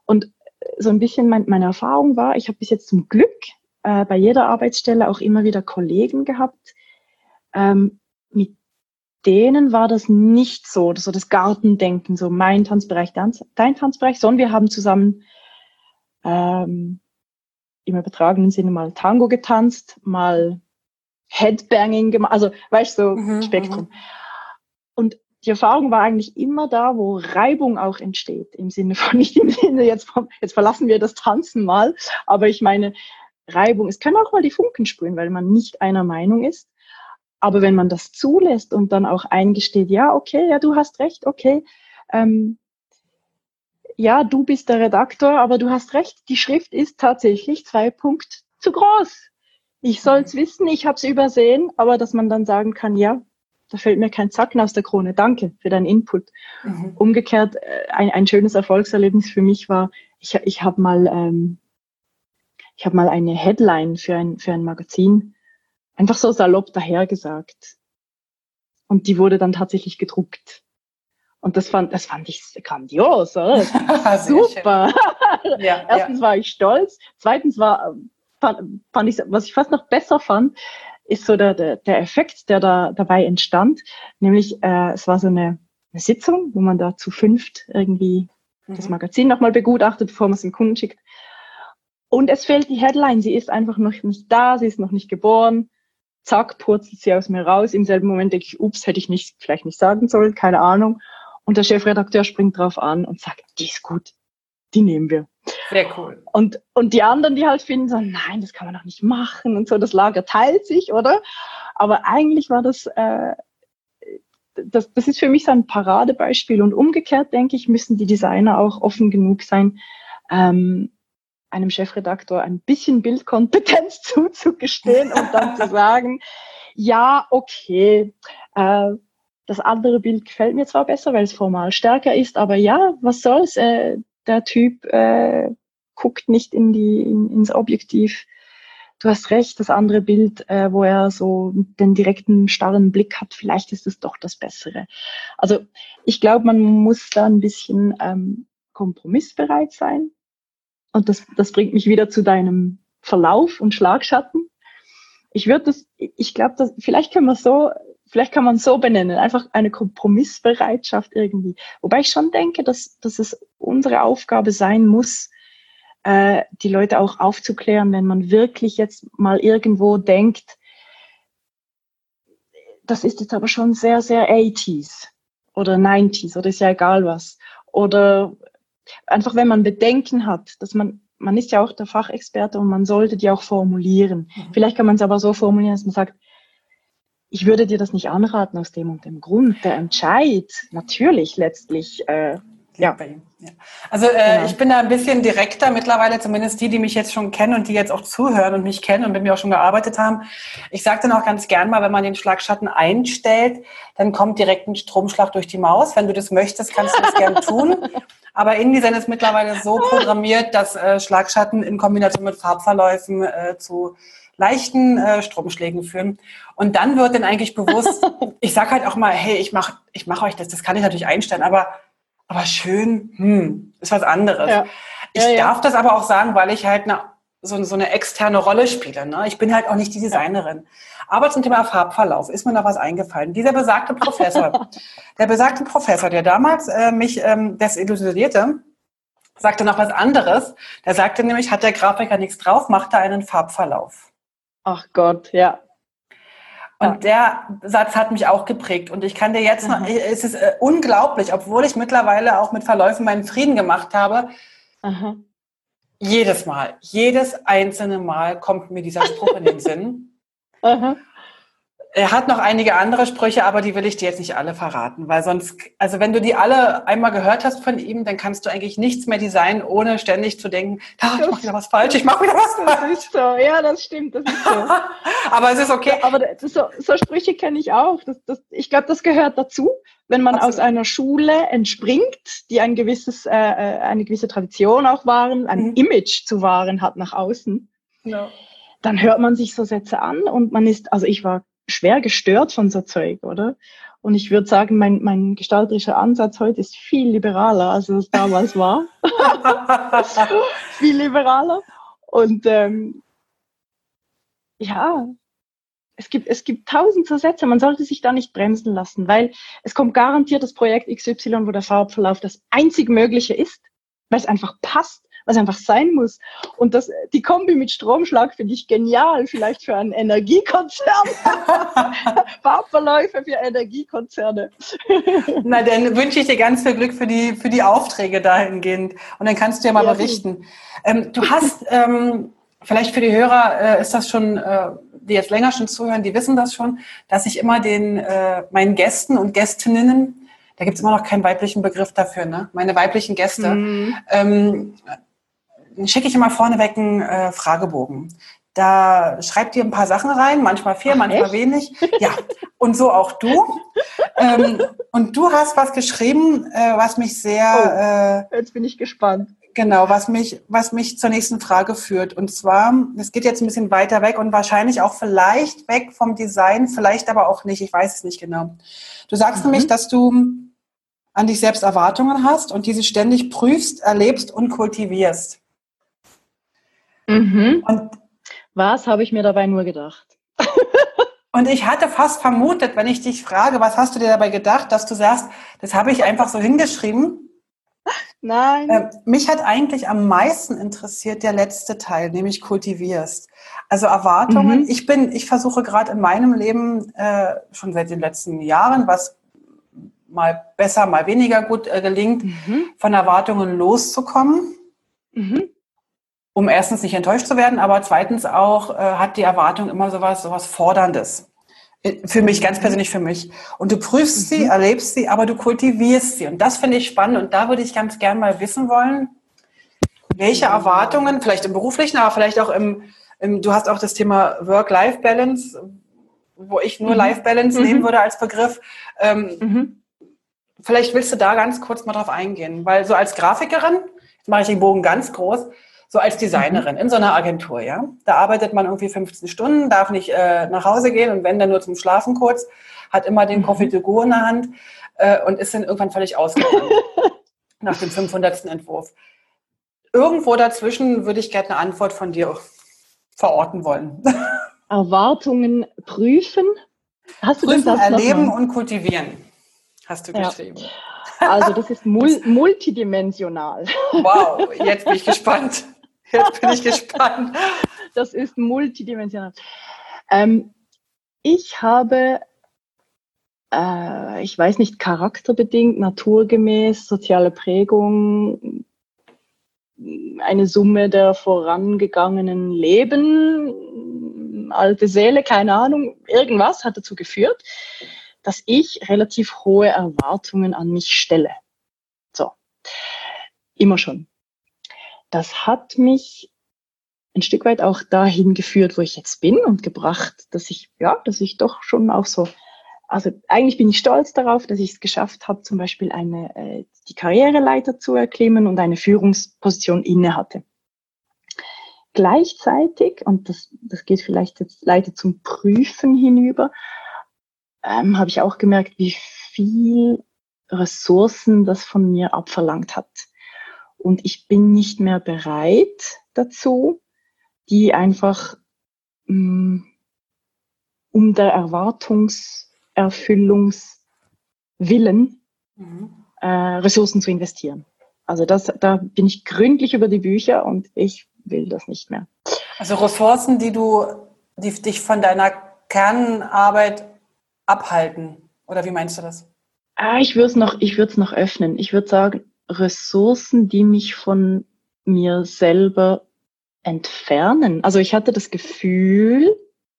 Und so ein bisschen mein, meine Erfahrung war, ich habe bis jetzt zum Glück äh, bei jeder Arbeitsstelle auch immer wieder Kollegen gehabt, ähm, mit denen war das nicht so, so das Gartendenken, so mein Tanzbereich, dein Tanzbereich, sondern wir haben zusammen ähm, im übertragenen Sinne mal Tango getanzt, mal Headbanging gemacht, also weißt du, so mhm, Spektrum. Mhm. Und die Erfahrung war eigentlich immer da, wo Reibung auch entsteht, im Sinne von, nicht im Sinne, jetzt, jetzt verlassen wir das Tanzen mal, aber ich meine, Reibung, es können auch mal die Funken sprühen, weil man nicht einer Meinung ist. Aber wenn man das zulässt und dann auch eingesteht, ja, okay, ja, du hast recht, okay, ähm, ja, du bist der Redaktor, aber du hast recht, die Schrift ist tatsächlich zwei Punkt zu groß. Ich soll's mhm. wissen, ich habe es übersehen, aber dass man dann sagen kann, ja, da fällt mir kein Zacken aus der Krone. Danke für deinen Input. Mhm. Umgekehrt, äh, ein, ein schönes Erfolgserlebnis für mich war, ich, ich habe mal, ähm, ich habe mal eine Headline für ein, für ein Magazin einfach so salopp dahergesagt. Und die wurde dann tatsächlich gedruckt. Und das fand, das fand ich grandios, oder? Super. ja, Erstens ja. war ich stolz. Zweitens war, fand, fand ich, was ich fast noch besser fand, ist so der, der, der Effekt, der da dabei entstand. Nämlich, äh, es war so eine, eine Sitzung, wo man da zu fünft irgendwie mhm. das Magazin nochmal begutachtet, bevor man es dem Kunden schickt. Und es fehlt die Headline. Sie ist einfach noch nicht da, sie ist noch nicht geboren zack, purzelt sie aus mir raus. Im selben Moment denke ich, ups, hätte ich nicht, vielleicht nicht sagen sollen, keine Ahnung. Und der Chefredakteur springt drauf an und sagt, die ist gut, die nehmen wir. Sehr cool. Und, und die anderen, die halt finden so, nein, das kann man doch nicht machen und so, das Lager teilt sich, oder? Aber eigentlich war das, äh, das, das ist für mich so ein Paradebeispiel. Und umgekehrt, denke ich, müssen die Designer auch offen genug sein, ähm, einem Chefredaktor ein bisschen Bildkompetenz zuzugestehen und dann zu sagen, ja, okay. Äh, das andere Bild gefällt mir zwar besser, weil es formal stärker ist, aber ja, was soll's? Äh, der Typ äh, guckt nicht in die, in, ins Objektiv. Du hast recht, das andere Bild, äh, wo er so den direkten starren Blick hat, vielleicht ist es doch das Bessere. Also ich glaube, man muss da ein bisschen ähm, kompromissbereit sein. Und das, das bringt mich wieder zu deinem Verlauf und Schlagschatten. Ich würde das, ich glaube, vielleicht können wir so vielleicht kann man so benennen, einfach eine Kompromissbereitschaft irgendwie. Wobei ich schon denke, dass, dass es unsere Aufgabe sein muss, äh, die Leute auch aufzuklären, wenn man wirklich jetzt mal irgendwo denkt, das ist jetzt aber schon sehr, sehr 80s oder 90s oder ist ja egal was. Oder einfach, wenn man Bedenken hat, dass man, man ist ja auch der Fachexperte und man sollte die auch formulieren. Mhm. Vielleicht kann man es aber so formulieren, dass man sagt, ich würde dir das nicht anraten aus dem und dem Grund. Der Entscheid natürlich letztlich. Äh, ja. ja. Also äh, genau. ich bin da ein bisschen direkter mittlerweile, zumindest die, die mich jetzt schon kennen und die jetzt auch zuhören und mich kennen und mit mir auch schon gearbeitet haben. Ich sage dann auch ganz gern mal, wenn man den Schlagschatten einstellt, dann kommt direkt ein Stromschlag durch die Maus. Wenn du das möchtest, kannst du das gern tun. Aber InDesign ist mittlerweile so programmiert, dass äh, Schlagschatten in Kombination mit Farbverläufen äh, zu leichten äh, Stromschlägen führen. Und dann wird dann eigentlich bewusst, ich sage halt auch mal, hey, ich mache ich mach euch das, das kann ich natürlich einstellen, aber, aber schön, hm, ist was anderes. Ja. Ich ja, ja. darf das aber auch sagen, weil ich halt eine, so, so eine externe Rolle spiele. Ne? Ich bin halt auch nicht die Designerin. Aber zum Thema Farbverlauf ist mir noch was eingefallen. Dieser besagte Professor, der besagte Professor, der damals äh, mich ähm, desillusionierte, sagte noch was anderes. Der sagte nämlich, hat der Grafiker nichts drauf, macht er einen Farbverlauf. Ach Gott, ja. Und der Satz hat mich auch geprägt. Und ich kann dir jetzt noch, es ist äh, unglaublich, obwohl ich mittlerweile auch mit Verläufen meinen Frieden gemacht habe. Aha. Jedes Mal, jedes einzelne Mal kommt mir dieser Spruch in den Sinn. Aha. Er hat noch einige andere Sprüche, aber die will ich dir jetzt nicht alle verraten, weil sonst, also wenn du die alle einmal gehört hast von ihm, dann kannst du eigentlich nichts mehr designen, ohne ständig zu denken, ah, ich mache wieder was falsch, ich mache wieder was falsch. Das ist so, ja, das stimmt, das ist so. aber es ist okay. Ja, aber so, so Sprüche kenne ich auch. Das, das, ich glaube, das gehört dazu, wenn man Absolut. aus einer Schule entspringt, die ein gewisses, äh, äh, eine gewisse Tradition auch waren, ein mhm. Image zu wahren hat nach außen. No. Dann hört man sich so Sätze an und man ist, also ich war schwer gestört von so Zeug, oder? Und ich würde sagen, mein, mein gestalterischer Ansatz heute ist viel liberaler, als es damals war. viel liberaler. Und ähm, ja, es gibt, es gibt tausend so Sätze. Man sollte sich da nicht bremsen lassen, weil es kommt garantiert das Projekt XY, wo der Farbverlauf das einzig Mögliche ist, weil es einfach passt was einfach sein muss. Und das, die Kombi mit Stromschlag finde ich genial, vielleicht für einen Energiekonzern. Farbverläufe für Energiekonzerne. Na, dann wünsche ich dir ganz viel Glück für die, für die Aufträge dahingehend. Und dann kannst du ja mal ja, berichten. Ähm, du hast, ähm, vielleicht für die Hörer äh, ist das schon, äh, die jetzt länger schon zuhören, die wissen das schon, dass ich immer den äh, meinen Gästen und Gästinnen da gibt es immer noch keinen weiblichen Begriff dafür, ne? Meine weiblichen Gäste, mhm. ähm, schicke ich immer vorneweg einen äh, Fragebogen. Da schreibt ihr ein paar Sachen rein, manchmal viel, Ach, manchmal echt? wenig. Ja, und so auch du. ähm, und du hast was geschrieben, äh, was mich sehr. Oh, äh, jetzt bin ich gespannt. Genau, was mich, was mich zur nächsten Frage führt. Und zwar, es geht jetzt ein bisschen weiter weg und wahrscheinlich auch vielleicht weg vom Design, vielleicht aber auch nicht. Ich weiß es nicht genau. Du sagst mhm. nämlich, dass du an dich selbst Erwartungen hast und diese ständig prüfst, erlebst und kultivierst. Mhm. Und was habe ich mir dabei nur gedacht? und ich hatte fast vermutet, wenn ich dich frage, was hast du dir dabei gedacht, dass du sagst, das habe ich einfach so hingeschrieben. Nein. Äh, mich hat eigentlich am meisten interessiert der letzte Teil, nämlich kultivierst. Also Erwartungen. Mhm. Ich bin, ich versuche gerade in meinem Leben äh, schon seit den letzten Jahren, was mal besser, mal weniger gut äh, gelingt, mhm. von Erwartungen loszukommen. Mhm um erstens nicht enttäuscht zu werden, aber zweitens auch äh, hat die Erwartung immer sowas, sowas Forderndes. Äh, für mich, ganz persönlich für mich. Und du prüfst mhm. sie, erlebst sie, aber du kultivierst sie. Und das finde ich spannend. Und da würde ich ganz gern mal wissen wollen, welche Erwartungen, vielleicht im beruflichen, aber vielleicht auch im, im du hast auch das Thema Work-Life-Balance. wo ich nur mhm. Life Balance mhm. nehmen würde als Begriff. Ähm, mhm. Vielleicht willst du da ganz kurz mal drauf eingehen, weil so als Grafikerin, jetzt mache ich den Bogen ganz groß, so als Designerin mhm. in so einer Agentur, ja, da arbeitet man irgendwie 15 Stunden, darf nicht äh, nach Hause gehen und wenn dann nur zum Schlafen kurz, hat immer den mhm. Coffee to go in der Hand äh, und ist dann irgendwann völlig ausgebrannt nach dem 500. Entwurf. Irgendwo dazwischen würde ich gerne eine Antwort von dir verorten wollen. Erwartungen prüfen. Hast du prüfen, das erleben und kultivieren, hast du ja. geschrieben. Also das ist mul multidimensional. Wow, jetzt bin ich gespannt. Jetzt bin ich gespannt. Das ist multidimensional. Ähm, ich habe, äh, ich weiß nicht, charakterbedingt, naturgemäß, soziale Prägung, eine Summe der vorangegangenen Leben, alte Seele, keine Ahnung, irgendwas hat dazu geführt, dass ich relativ hohe Erwartungen an mich stelle. So, immer schon. Das hat mich ein Stück weit auch dahin geführt, wo ich jetzt bin und gebracht, dass ich, ja, dass ich doch schon auch so, also eigentlich bin ich stolz darauf, dass ich es geschafft habe, zum Beispiel eine, äh, die Karriereleiter zu erklimmen und eine Führungsposition inne hatte. Gleichzeitig, und das, das geht vielleicht jetzt leider zum Prüfen hinüber, ähm, habe ich auch gemerkt, wie viel Ressourcen das von mir abverlangt hat. Und ich bin nicht mehr bereit dazu, die einfach mh, mm, um der Erwartungserfüllungswillen mhm. äh, Ressourcen zu investieren. Also das, da bin ich gründlich über die Bücher und ich will das nicht mehr. Also Ressourcen, die du, die dich von deiner Kernarbeit abhalten? Oder wie meinst du das? Ah, ich würde es noch, ich würde es noch öffnen. Ich würde sagen, Ressourcen, die mich von mir selber entfernen. Also ich hatte das Gefühl,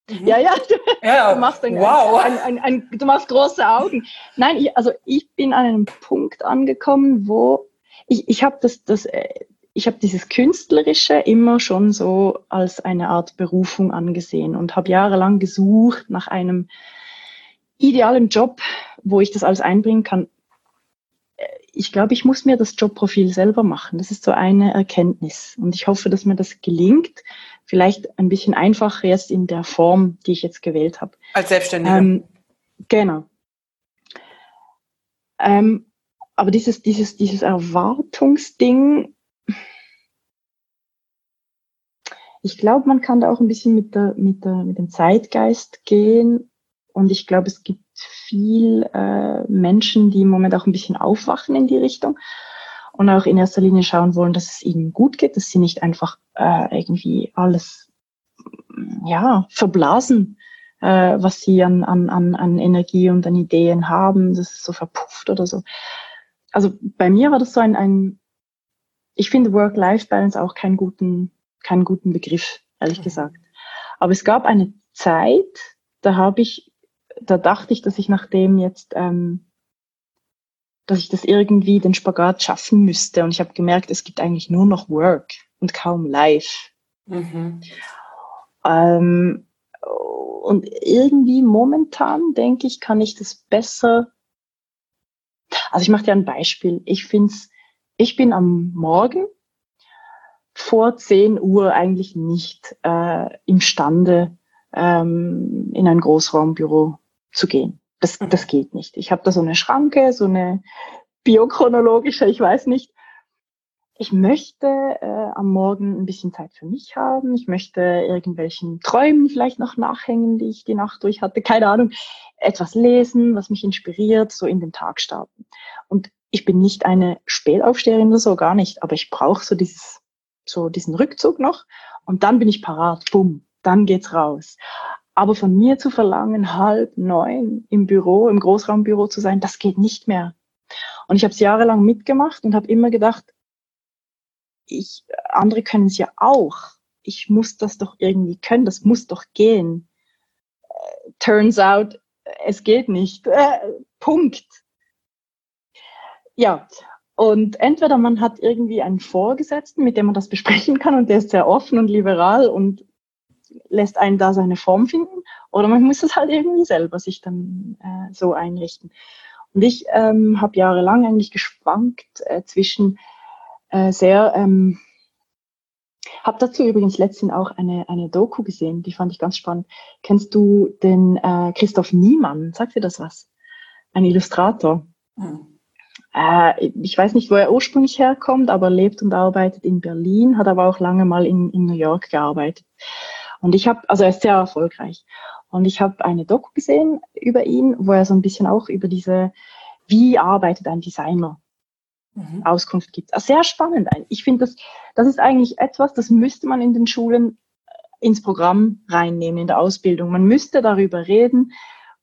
mhm. ja, ja, du, ja, du machst ein, wow. ein, ein, ein, du machst große Augen. Nein, ich, also ich bin an einem Punkt angekommen, wo ich, ich habe das, das, äh, ich habe dieses Künstlerische immer schon so als eine Art Berufung angesehen und habe jahrelang gesucht nach einem idealen Job, wo ich das alles einbringen kann. Ich glaube, ich muss mir das Jobprofil selber machen. Das ist so eine Erkenntnis. Und ich hoffe, dass mir das gelingt. Vielleicht ein bisschen einfacher jetzt in der Form, die ich jetzt gewählt habe. Als Selbstständiger. Ähm, genau. Ähm, aber dieses, dieses, dieses Erwartungsding, ich glaube, man kann da auch ein bisschen mit, der, mit, der, mit dem Zeitgeist gehen und ich glaube, es gibt viel äh, Menschen, die im Moment auch ein bisschen aufwachen in die Richtung und auch in erster Linie schauen wollen, dass es ihnen gut geht, dass sie nicht einfach äh, irgendwie alles ja verblasen, äh, was sie an, an, an, an Energie und an Ideen haben, dass es so verpufft oder so. Also bei mir war das so ein, ein ich finde Work-Life-Balance auch keinen guten, keinen guten Begriff, ehrlich mhm. gesagt. Aber es gab eine Zeit, da habe ich da dachte ich, dass ich nach dem jetzt, ähm, dass ich das irgendwie den Spagat schaffen müsste. Und ich habe gemerkt, es gibt eigentlich nur noch Work und kaum Life. Mhm. Ähm, und irgendwie momentan denke ich, kann ich das besser. Also ich mache dir ein Beispiel. Ich find's, ich bin am Morgen vor 10 Uhr eigentlich nicht äh, imstande, ähm, in ein Großraumbüro zu gehen. Das, mhm. das geht nicht. Ich habe da so eine Schranke, so eine biochronologische, ich weiß nicht. Ich möchte äh, am Morgen ein bisschen Zeit für mich haben. Ich möchte irgendwelchen Träumen vielleicht noch nachhängen, die ich die Nacht durch hatte. Keine Ahnung. Etwas lesen, was mich inspiriert, so in den Tag starten. Und ich bin nicht eine Spätaufsteherin oder so, gar nicht. Aber ich brauche so dieses, so diesen Rückzug noch. Und dann bin ich parat. Bumm. Dann geht's raus. Aber von mir zu verlangen, halb neun im Büro, im Großraumbüro zu sein, das geht nicht mehr. Und ich habe es jahrelang mitgemacht und habe immer gedacht, ich, andere können es ja auch. Ich muss das doch irgendwie können, das muss doch gehen. Äh, turns out, es geht nicht. Äh, Punkt. Ja, und entweder man hat irgendwie einen Vorgesetzten, mit dem man das besprechen kann und der ist sehr offen und liberal und lässt einen da seine Form finden. Oder man muss es halt irgendwie selber sich dann äh, so einrichten. Und ich ähm, habe jahrelang eigentlich geschwankt äh, zwischen äh, sehr, ähm, habe dazu übrigens letztens auch eine, eine Doku gesehen, die fand ich ganz spannend. Kennst du den äh, Christoph Niemann? Sagt dir das was? Ein Illustrator. Mhm. Äh, ich weiß nicht, wo er ursprünglich herkommt, aber lebt und arbeitet in Berlin, hat aber auch lange mal in, in New York gearbeitet. Und ich habe, also er ist sehr erfolgreich. Und ich habe eine Doku gesehen über ihn, wo er so ein bisschen auch über diese, wie arbeitet ein Designer, mhm. Auskunft gibt. Also sehr spannend. Ich finde, das, das ist eigentlich etwas, das müsste man in den Schulen äh, ins Programm reinnehmen, in der Ausbildung. Man müsste darüber reden,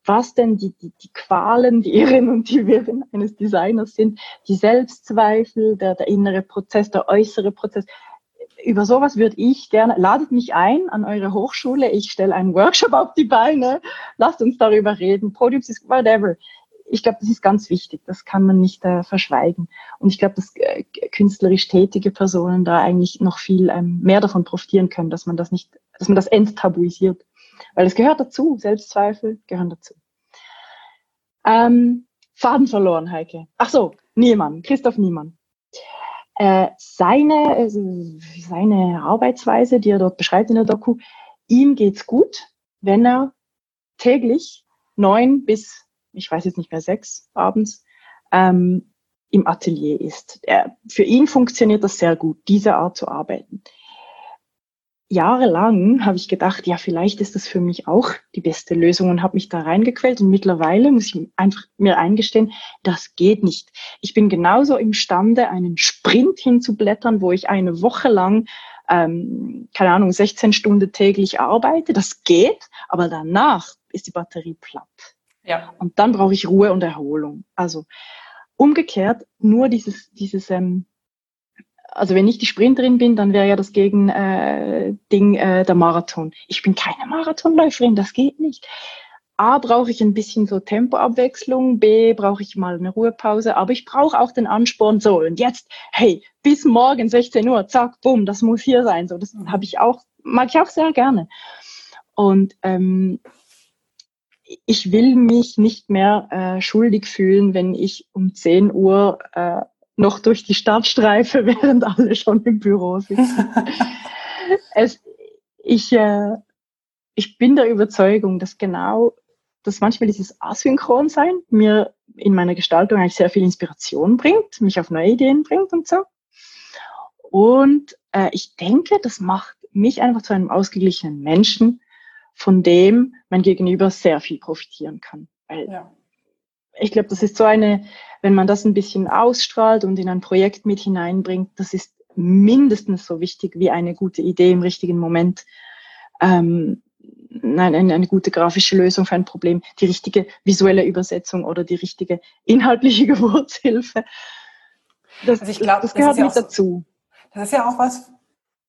was denn die, die, die Qualen, die Irren und die Wirren eines Designers sind, die Selbstzweifel, der, der innere Prozess, der äußere Prozess über sowas würde ich gerne, ladet mich ein an eure Hochschule, ich stelle einen Workshop auf die Beine, lasst uns darüber reden, Podiums ist whatever. Ich glaube, das ist ganz wichtig, das kann man nicht äh, verschweigen. Und ich glaube, dass äh, künstlerisch tätige Personen da eigentlich noch viel ähm, mehr davon profitieren können, dass man das nicht, dass man das enttabuisiert. Weil es gehört dazu, Selbstzweifel gehören dazu. Ähm, Faden verloren, Heike. Ach so, Niemann, Christoph Niemann. Äh, seine, äh, seine Arbeitsweise, die er dort beschreibt in der Doku, ihm geht's gut, wenn er täglich neun bis, ich weiß jetzt nicht mehr, sechs abends ähm, im Atelier ist. Er, für ihn funktioniert das sehr gut, diese Art zu arbeiten jahrelang habe ich gedacht, ja, vielleicht ist das für mich auch die beste Lösung und habe mich da reingequält. Und mittlerweile muss ich einfach mir eingestehen, das geht nicht. Ich bin genauso imstande, einen Sprint hinzublättern, wo ich eine Woche lang, ähm, keine Ahnung, 16 Stunden täglich arbeite. Das geht, aber danach ist die Batterie platt. Ja. Und dann brauche ich Ruhe und Erholung. Also umgekehrt, nur dieses, dieses ähm, also wenn ich die Sprinterin bin, dann wäre ja das Gegending äh, Ding, äh, der Marathon. Ich bin keine Marathonläuferin, das geht nicht. A, brauche ich ein bisschen so Tempoabwechslung, B, brauche ich mal eine Ruhepause, aber ich brauche auch den Ansporn, so, und jetzt, hey, bis morgen 16 Uhr, zack, bumm, das muss hier sein, so, das habe ich auch, mag ich auch sehr gerne. Und ähm, ich will mich nicht mehr äh, schuldig fühlen, wenn ich um 10 Uhr äh, noch durch die Startstreife, während alle schon im Büro sitzen. es, ich, äh, ich bin der Überzeugung, dass genau, dass manchmal dieses Asynchronsein mir in meiner Gestaltung eigentlich sehr viel Inspiration bringt, mich auf neue Ideen bringt und so. Und äh, ich denke, das macht mich einfach zu einem ausgeglichenen Menschen, von dem mein Gegenüber sehr viel profitieren kann. Weil ja. Ich glaube, das ist so eine, wenn man das ein bisschen ausstrahlt und in ein Projekt mit hineinbringt, das ist mindestens so wichtig wie eine gute Idee im richtigen Moment. Ähm, eine, eine gute grafische Lösung für ein Problem, die richtige visuelle Übersetzung oder die richtige inhaltliche Geburtshilfe. Das, also ich glaub, das, gehört das mit ja dazu. Das ist ja auch was,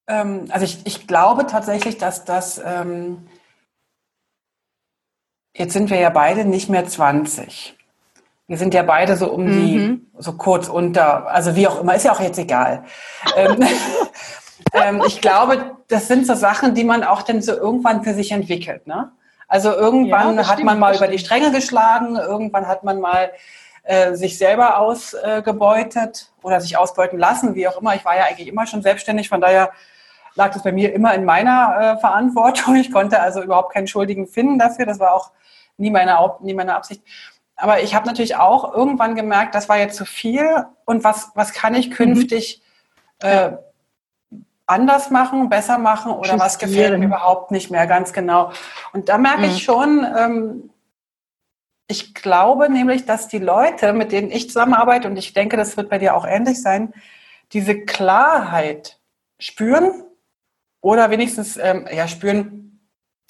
ähm, also ich, ich glaube tatsächlich, dass das, ähm, jetzt sind wir ja beide nicht mehr 20. Wir sind ja beide so um die, mhm. so kurz unter, also wie auch immer, ist ja auch jetzt egal. ähm, ähm, ich glaube, das sind so Sachen, die man auch dann so irgendwann für sich entwickelt. Ne? Also irgendwann ja, hat stimmt, man mal über die Stränge geschlagen, irgendwann hat man mal äh, sich selber ausgebeutet äh, oder sich ausbeuten lassen, wie auch immer. Ich war ja eigentlich immer schon selbstständig, von daher lag das bei mir immer in meiner äh, Verantwortung. Ich konnte also überhaupt keinen Schuldigen finden dafür. Das war auch nie meine, nie meine Absicht aber ich habe natürlich auch irgendwann gemerkt, das war jetzt zu viel und was, was kann ich mhm. künftig mhm. äh, anders machen, besser machen oder was gefällt mir überhaupt nicht mehr, ganz genau. Und da merke mhm. ich schon, ähm, ich glaube nämlich, dass die Leute, mit denen ich zusammenarbeite, und ich denke, das wird bei dir auch ähnlich sein, diese Klarheit spüren oder wenigstens ähm, ja, spüren,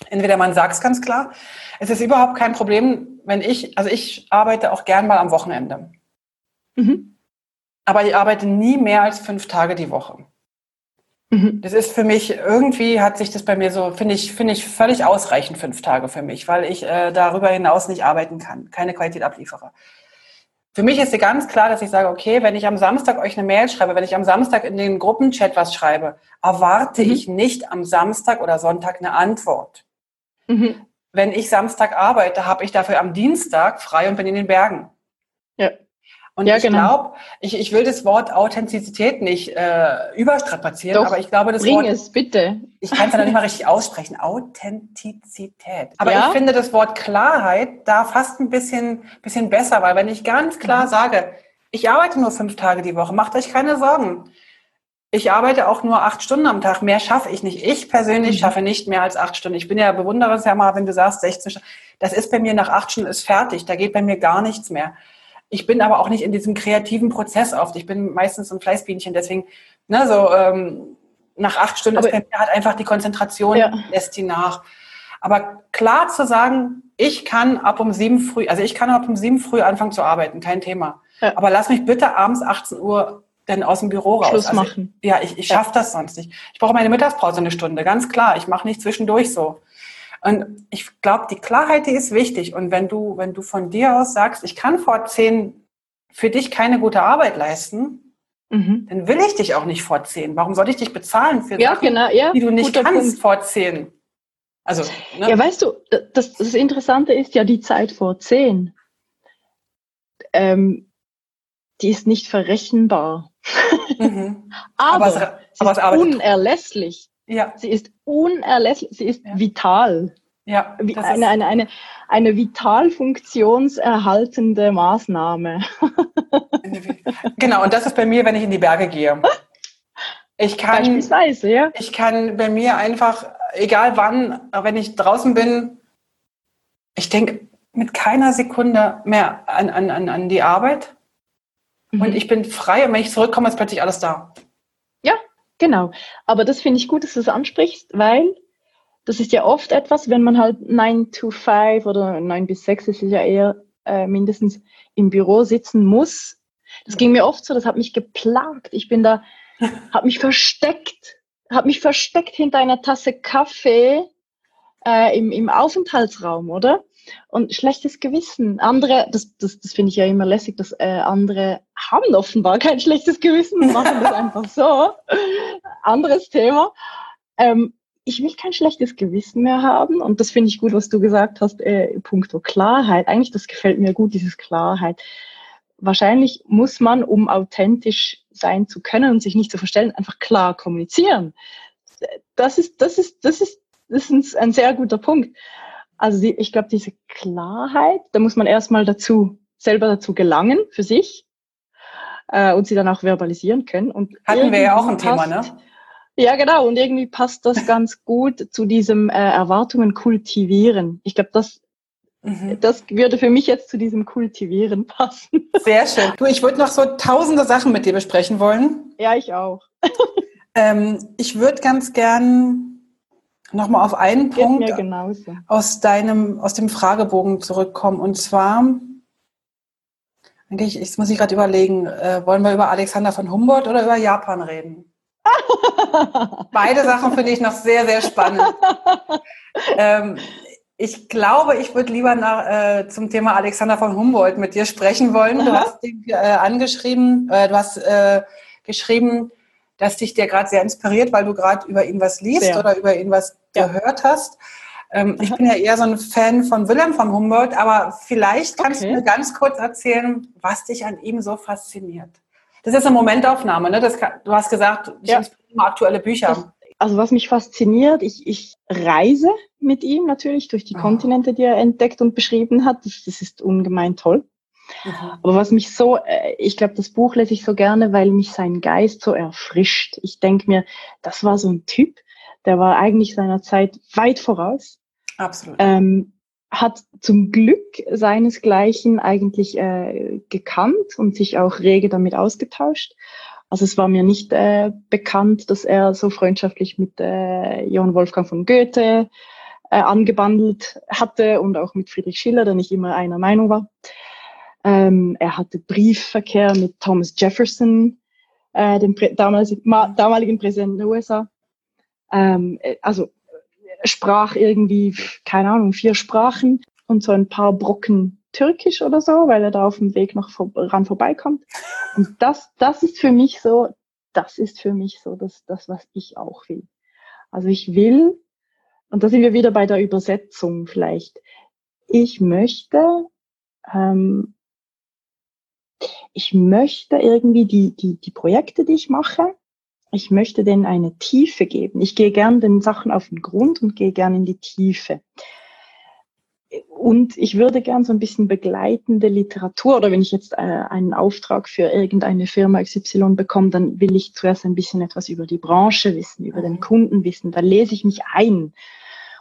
entweder man sagt es ganz klar, es ist überhaupt kein Problem, wenn ich, also ich arbeite auch gern mal am Wochenende. Mhm. Aber ich arbeite nie mehr als fünf Tage die Woche. Mhm. Das ist für mich, irgendwie hat sich das bei mir so, finde ich, finde ich völlig ausreichend fünf Tage für mich, weil ich äh, darüber hinaus nicht arbeiten kann, keine Qualität abliefere. Für mich ist ganz klar, dass ich sage, okay, wenn ich am Samstag euch eine Mail schreibe, wenn ich am Samstag in den Gruppenchat was schreibe, erwarte mhm. ich nicht am Samstag oder Sonntag eine Antwort. Mhm wenn ich Samstag arbeite, habe ich dafür am Dienstag frei und bin in den Bergen. Ja. Und ja, ich genau. glaube, ich, ich will das Wort Authentizität nicht äh, überstrapazieren, Doch, aber ich glaube, das bring Wort. es bitte. Ich kann es dann nicht mal richtig aussprechen. Authentizität. Aber ja? ich finde das Wort Klarheit da fast ein bisschen, bisschen besser, weil wenn ich ganz klar sage, ich arbeite nur fünf Tage die Woche, macht euch keine Sorgen. Ich arbeite auch nur acht Stunden am Tag. Mehr schaffe ich nicht. Ich persönlich mhm. schaffe nicht mehr als acht Stunden. Ich bin ja bewundere es ja mal, wenn du sagst 16 Stunden. Das ist bei mir nach acht Stunden ist fertig. Da geht bei mir gar nichts mehr. Ich bin aber auch nicht in diesem kreativen Prozess oft. Ich bin meistens ein Fleißbienchen. Deswegen, ne, so ähm, nach acht Stunden aber ist bei mir halt einfach die Konzentration ja. lässt die nach. Aber klar zu sagen, ich kann ab um sieben früh, also ich kann ab um sieben früh anfangen zu arbeiten, kein Thema. Ja. Aber lass mich bitte abends 18 Uhr dann aus dem Büro raus. Schluss also machen. Ich, ja, ich, ich schaffe das sonst nicht. Ich brauche meine Mittagspause eine Stunde, ganz klar. Ich mache nicht zwischendurch so. Und ich glaube, die Klarheit, die ist wichtig. Und wenn du, wenn du von dir aus sagst, ich kann vor zehn für dich keine gute Arbeit leisten, mhm. dann will ich dich auch nicht vor zehn. Warum soll ich dich bezahlen für ja, Sachen, genau, ja, die du nicht kannst Punkt. vor zehn? Also, ne? Ja, weißt du, das, das Interessante ist ja die Zeit vor zehn. Ähm, die ist nicht verrechenbar. Mhm. aber, aber, es, aber sie ist unerlässlich. Ja. Sie ist unerlässlich, sie ist ja. vital. Ja, eine, eine, eine, eine, eine vital funktionserhaltende Maßnahme. genau, und das ist bei mir, wenn ich in die Berge gehe. Ich kann, Beispielsweise, ja. Ich kann bei mir einfach, egal wann, wenn ich draußen bin, ich denke mit keiner Sekunde mehr an, an, an, an die Arbeit. Mhm. Und ich bin frei und wenn ich zurückkomme, ist plötzlich alles da. Genau. Aber das finde ich gut, dass du das ansprichst, weil das ist ja oft etwas, wenn man halt 9 to 5 oder 9 bis 6, das ist ja eher äh, mindestens im Büro sitzen muss. Das ging mir oft so, das hat mich geplagt. Ich bin da, habe mich versteckt, habe mich versteckt hinter einer Tasse Kaffee äh, im, im Aufenthaltsraum, oder? Und schlechtes Gewissen. Andere, das, das, das finde ich ja immer lässig, dass äh, andere haben offenbar kein schlechtes Gewissen und machen das einfach so. Anderes Thema. Ähm, ich will kein schlechtes Gewissen mehr haben. Und das finde ich gut, was du gesagt hast, äh, puncto Klarheit. Eigentlich, das gefällt mir gut, dieses Klarheit. Wahrscheinlich muss man, um authentisch sein zu können und sich nicht zu verstellen, einfach klar kommunizieren. Das ist, das ist, das ist, das ist ein sehr guter Punkt. Also die, ich glaube, diese Klarheit, da muss man erstmal dazu, selber dazu gelangen für sich äh, und sie dann auch verbalisieren können. Und Hatten wir ja auch ein Thema, ne? Ja, genau. Und irgendwie passt das ganz gut zu diesem äh, Erwartungen kultivieren. Ich glaube, das, mhm. das würde für mich jetzt zu diesem Kultivieren passen. Sehr schön. Du, ich würde noch so tausende Sachen mit dir besprechen wollen. Ja, ich auch. ähm, ich würde ganz gern nochmal auf einen Geht Punkt aus deinem, aus dem Fragebogen zurückkommen. Und zwar, eigentlich, jetzt muss ich gerade überlegen, äh, wollen wir über Alexander von Humboldt oder über Japan reden? Beide Sachen finde ich noch sehr, sehr spannend. ähm, ich glaube, ich würde lieber nach, äh, zum Thema Alexander von Humboldt mit dir sprechen wollen. Du hast ihn äh, angeschrieben, äh, du hast äh, geschrieben, dass dich der gerade sehr inspiriert, weil du gerade über ihn was liest sehr. oder über ihn was ja. gehört hast. Ähm, ich bin ja eher so ein Fan von Wilhelm von Humboldt, aber vielleicht kannst okay. du mir ganz kurz erzählen, was dich an ihm so fasziniert. Das ist eine Momentaufnahme, ne? Das du hast gesagt, ich ja. immer aktuelle Bücher. Also was mich fasziniert, ich, ich reise mit ihm natürlich durch die oh. Kontinente, die er entdeckt und beschrieben hat. Das, das ist ungemein toll. Mhm. Aber was mich so, äh, ich glaube, das Buch lese ich so gerne, weil mich sein Geist so erfrischt. Ich denke mir, das war so ein Typ, der war eigentlich seiner Zeit weit voraus. Absolut. Ähm, hat zum Glück seinesgleichen eigentlich äh, gekannt und sich auch rege damit ausgetauscht. Also es war mir nicht äh, bekannt, dass er so freundschaftlich mit äh, Johann Wolfgang von Goethe äh, angebandelt hatte und auch mit Friedrich Schiller, der nicht immer einer Meinung war. Ähm, er hatte Briefverkehr mit Thomas Jefferson, äh, dem damaligen, damaligen Präsidenten der USA. Ähm, äh, also sprach irgendwie, keine Ahnung, vier Sprachen und so ein paar Brocken Türkisch oder so, weil er da auf dem Weg noch vor, ran vorbeikommt. Und das, das ist für mich so, das ist für mich so das, das, was ich auch will. Also ich will und da sind wir wieder bei der Übersetzung vielleicht. Ich möchte, ähm, ich möchte irgendwie die, die, die Projekte, die ich mache, ich möchte denen eine Tiefe geben. Ich gehe gern den Sachen auf den Grund und gehe gern in die Tiefe. Und ich würde gern so ein bisschen begleitende Literatur oder wenn ich jetzt äh, einen Auftrag für irgendeine Firma XY bekomme, dann will ich zuerst ein bisschen etwas über die Branche wissen, über den mhm. Kunden wissen. Da lese ich mich ein.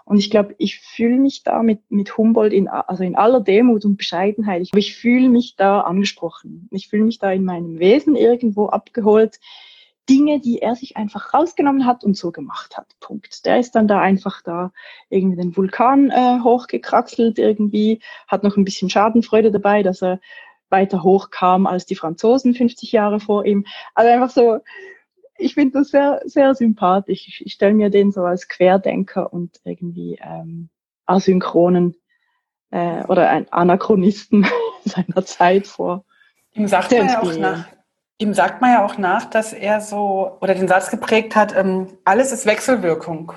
Und ich glaube, ich fühle mich da mit, mit Humboldt in, also in aller Demut und Bescheidenheit. Ich, ich fühle mich da angesprochen. Ich fühle mich da in meinem Wesen irgendwo abgeholt. Dinge, die er sich einfach rausgenommen hat und so gemacht hat. Punkt. Der ist dann da einfach da irgendwie den Vulkan äh, hochgekraxelt irgendwie, hat noch ein bisschen Schadenfreude dabei, dass er weiter hochkam als die Franzosen 50 Jahre vor ihm. Also einfach so, ich finde das sehr, sehr sympathisch. Ich, ich stelle mir den so als Querdenker und irgendwie ähm, asynchronen äh, oder ein Anachronisten seiner Zeit vor. Ihm sagt man ja auch nach, Ihm sagt man ja auch nach, dass er so oder den Satz geprägt hat, ähm, alles ist Wechselwirkung.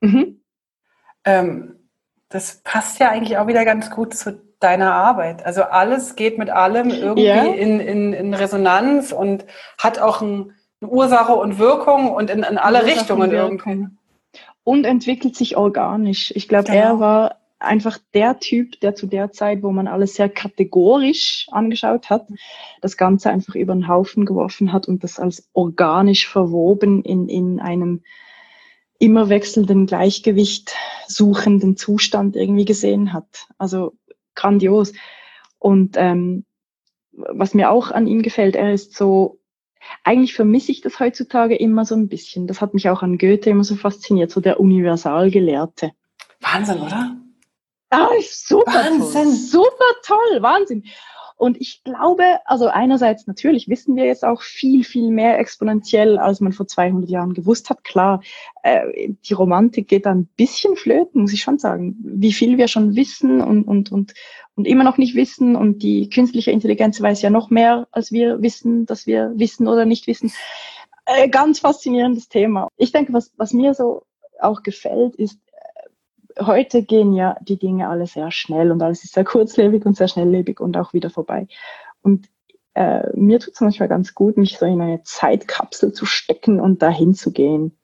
Mhm. Ähm, das passt ja eigentlich auch wieder ganz gut zu deiner Arbeit. Also alles geht mit allem irgendwie ja. in, in, in Resonanz und hat auch ein, eine Ursache und Wirkung und in, in alle Richtungen irgendwie. Und entwickelt sich organisch. Ich glaube, genau. er war einfach der Typ, der zu der Zeit, wo man alles sehr kategorisch angeschaut hat, das Ganze einfach über den Haufen geworfen hat und das als organisch verwoben in, in einem immer wechselnden Gleichgewicht suchenden Zustand irgendwie gesehen hat. Also grandios. Und ähm, was mir auch an ihm gefällt, er ist so, eigentlich vermisse ich das heutzutage immer so ein bisschen. Das hat mich auch an Goethe immer so fasziniert, so der Universalgelehrte. Wahnsinn, oder? Ah, super Wahnsinn. Toll. Super toll, Wahnsinn. Und ich glaube, also einerseits natürlich wissen wir jetzt auch viel, viel mehr exponentiell, als man vor 200 Jahren gewusst hat. Klar, äh, die Romantik geht da ein bisschen flöten, muss ich schon sagen. Wie viel wir schon wissen und, und, und, und immer noch nicht wissen. Und die künstliche Intelligenz weiß ja noch mehr, als wir wissen, dass wir wissen oder nicht wissen. Äh, ganz faszinierendes Thema. Ich denke, was, was mir so auch gefällt, ist, heute gehen ja die Dinge alle sehr schnell und alles ist sehr kurzlebig und sehr schnelllebig und auch wieder vorbei. Und äh, mir tut es manchmal ganz gut, mich so in eine Zeitkapsel zu stecken und dahin zu gehen.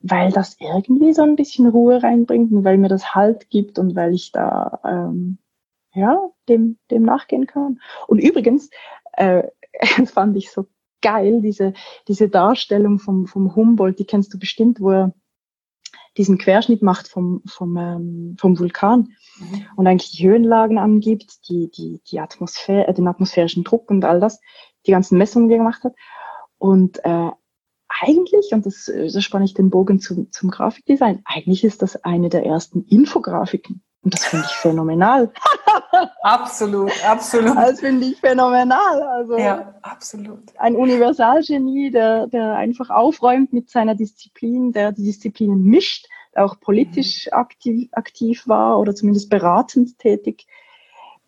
Weil das irgendwie so ein bisschen Ruhe reinbringt und weil mir das Halt gibt und weil ich da ähm, ja, dem, dem nachgehen kann. Und übrigens, äh, fand ich so geil, diese, diese Darstellung vom, vom Humboldt, die kennst du bestimmt, wo er diesen Querschnitt macht vom, vom, ähm, vom Vulkan mhm. und eigentlich die Höhenlagen angibt, die, die, die Atmosphäre, äh, den atmosphärischen Druck und all das, die ganzen Messungen, die er gemacht hat. Und äh, eigentlich, und das, so spanne ich den Bogen zum, zum Grafikdesign, eigentlich ist das eine der ersten Infografiken. Und das finde ich phänomenal. absolut, absolut. Das finde ich phänomenal. Also ja, absolut. Ein Universalgenie, der, der einfach aufräumt mit seiner Disziplin, der die Disziplinen mischt, der auch politisch mhm. aktiv, aktiv war oder zumindest beratend tätig.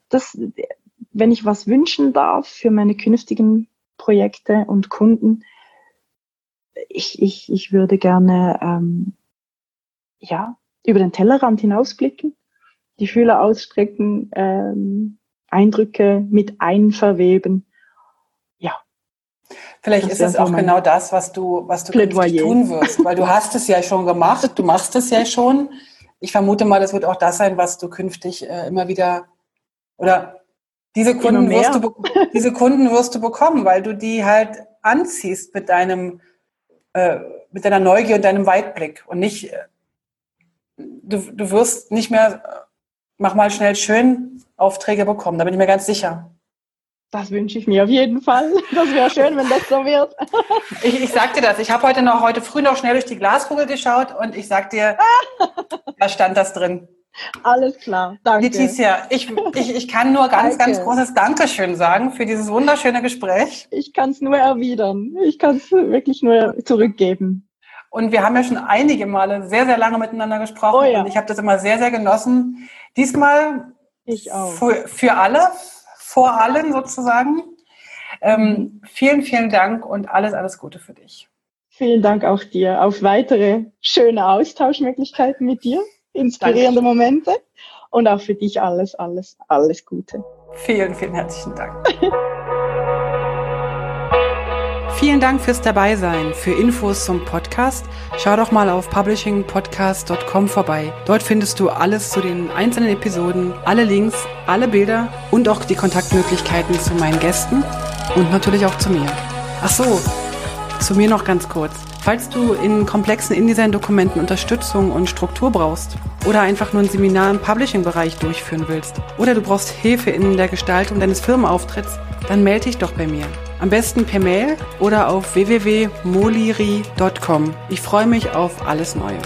Das, wenn ich was wünschen darf für meine künftigen Projekte und Kunden, ich, ich, ich würde gerne ähm, ja, über den Tellerrand hinausblicken die Fühler ausstrecken, ähm, Eindrücke mit einverweben. Ja. Vielleicht das ist es auch genau das, was du, was du tun wirst, weil du hast es ja schon gemacht, du machst es ja schon. Ich vermute mal, das wird auch das sein, was du künftig äh, immer wieder oder diese Kunden, wirst du, diese Kunden wirst du bekommen, weil du die halt anziehst mit deinem, äh, mit deiner Neugier und deinem Weitblick und nicht, äh, du, du wirst nicht mehr mach mal schnell schön Aufträge bekommen. Da bin ich mir ganz sicher. Das wünsche ich mir auf jeden Fall. Das wäre schön, wenn das so wird. Ich, ich sag dir das. Ich habe heute noch, heute früh noch schnell durch die Glaskugel geschaut und ich sag dir, da stand das drin. Alles klar. Danke. Letizia, ich, ich, ich kann nur ganz, Danke. ganz großes Dankeschön sagen für dieses wunderschöne Gespräch. Ich kann es nur erwidern. Ich kann es wirklich nur zurückgeben. Und wir haben ja schon einige Male sehr, sehr lange miteinander gesprochen. Oh ja. Und ich habe das immer sehr, sehr genossen. Diesmal. Für, für alle, vor allen sozusagen. Ähm, vielen, vielen Dank und alles, alles Gute für dich. Vielen Dank auch dir auf weitere schöne Austauschmöglichkeiten mit dir, inspirierende Dankeschön. Momente und auch für dich alles, alles, alles Gute. Vielen, vielen herzlichen Dank. Vielen Dank fürs Dabeisein. Für Infos zum Podcast schau doch mal auf publishingpodcast.com vorbei. Dort findest du alles zu den einzelnen Episoden, alle Links, alle Bilder und auch die Kontaktmöglichkeiten zu meinen Gästen und natürlich auch zu mir. Ach so, zu mir noch ganz kurz. Falls du in komplexen InDesign-Dokumenten Unterstützung und Struktur brauchst oder einfach nur ein Seminar im Publishing-Bereich durchführen willst oder du brauchst Hilfe in der Gestaltung deines Firmenauftritts, dann melde dich doch bei mir. Am besten per Mail oder auf www.moliri.com. Ich freue mich auf alles Neue.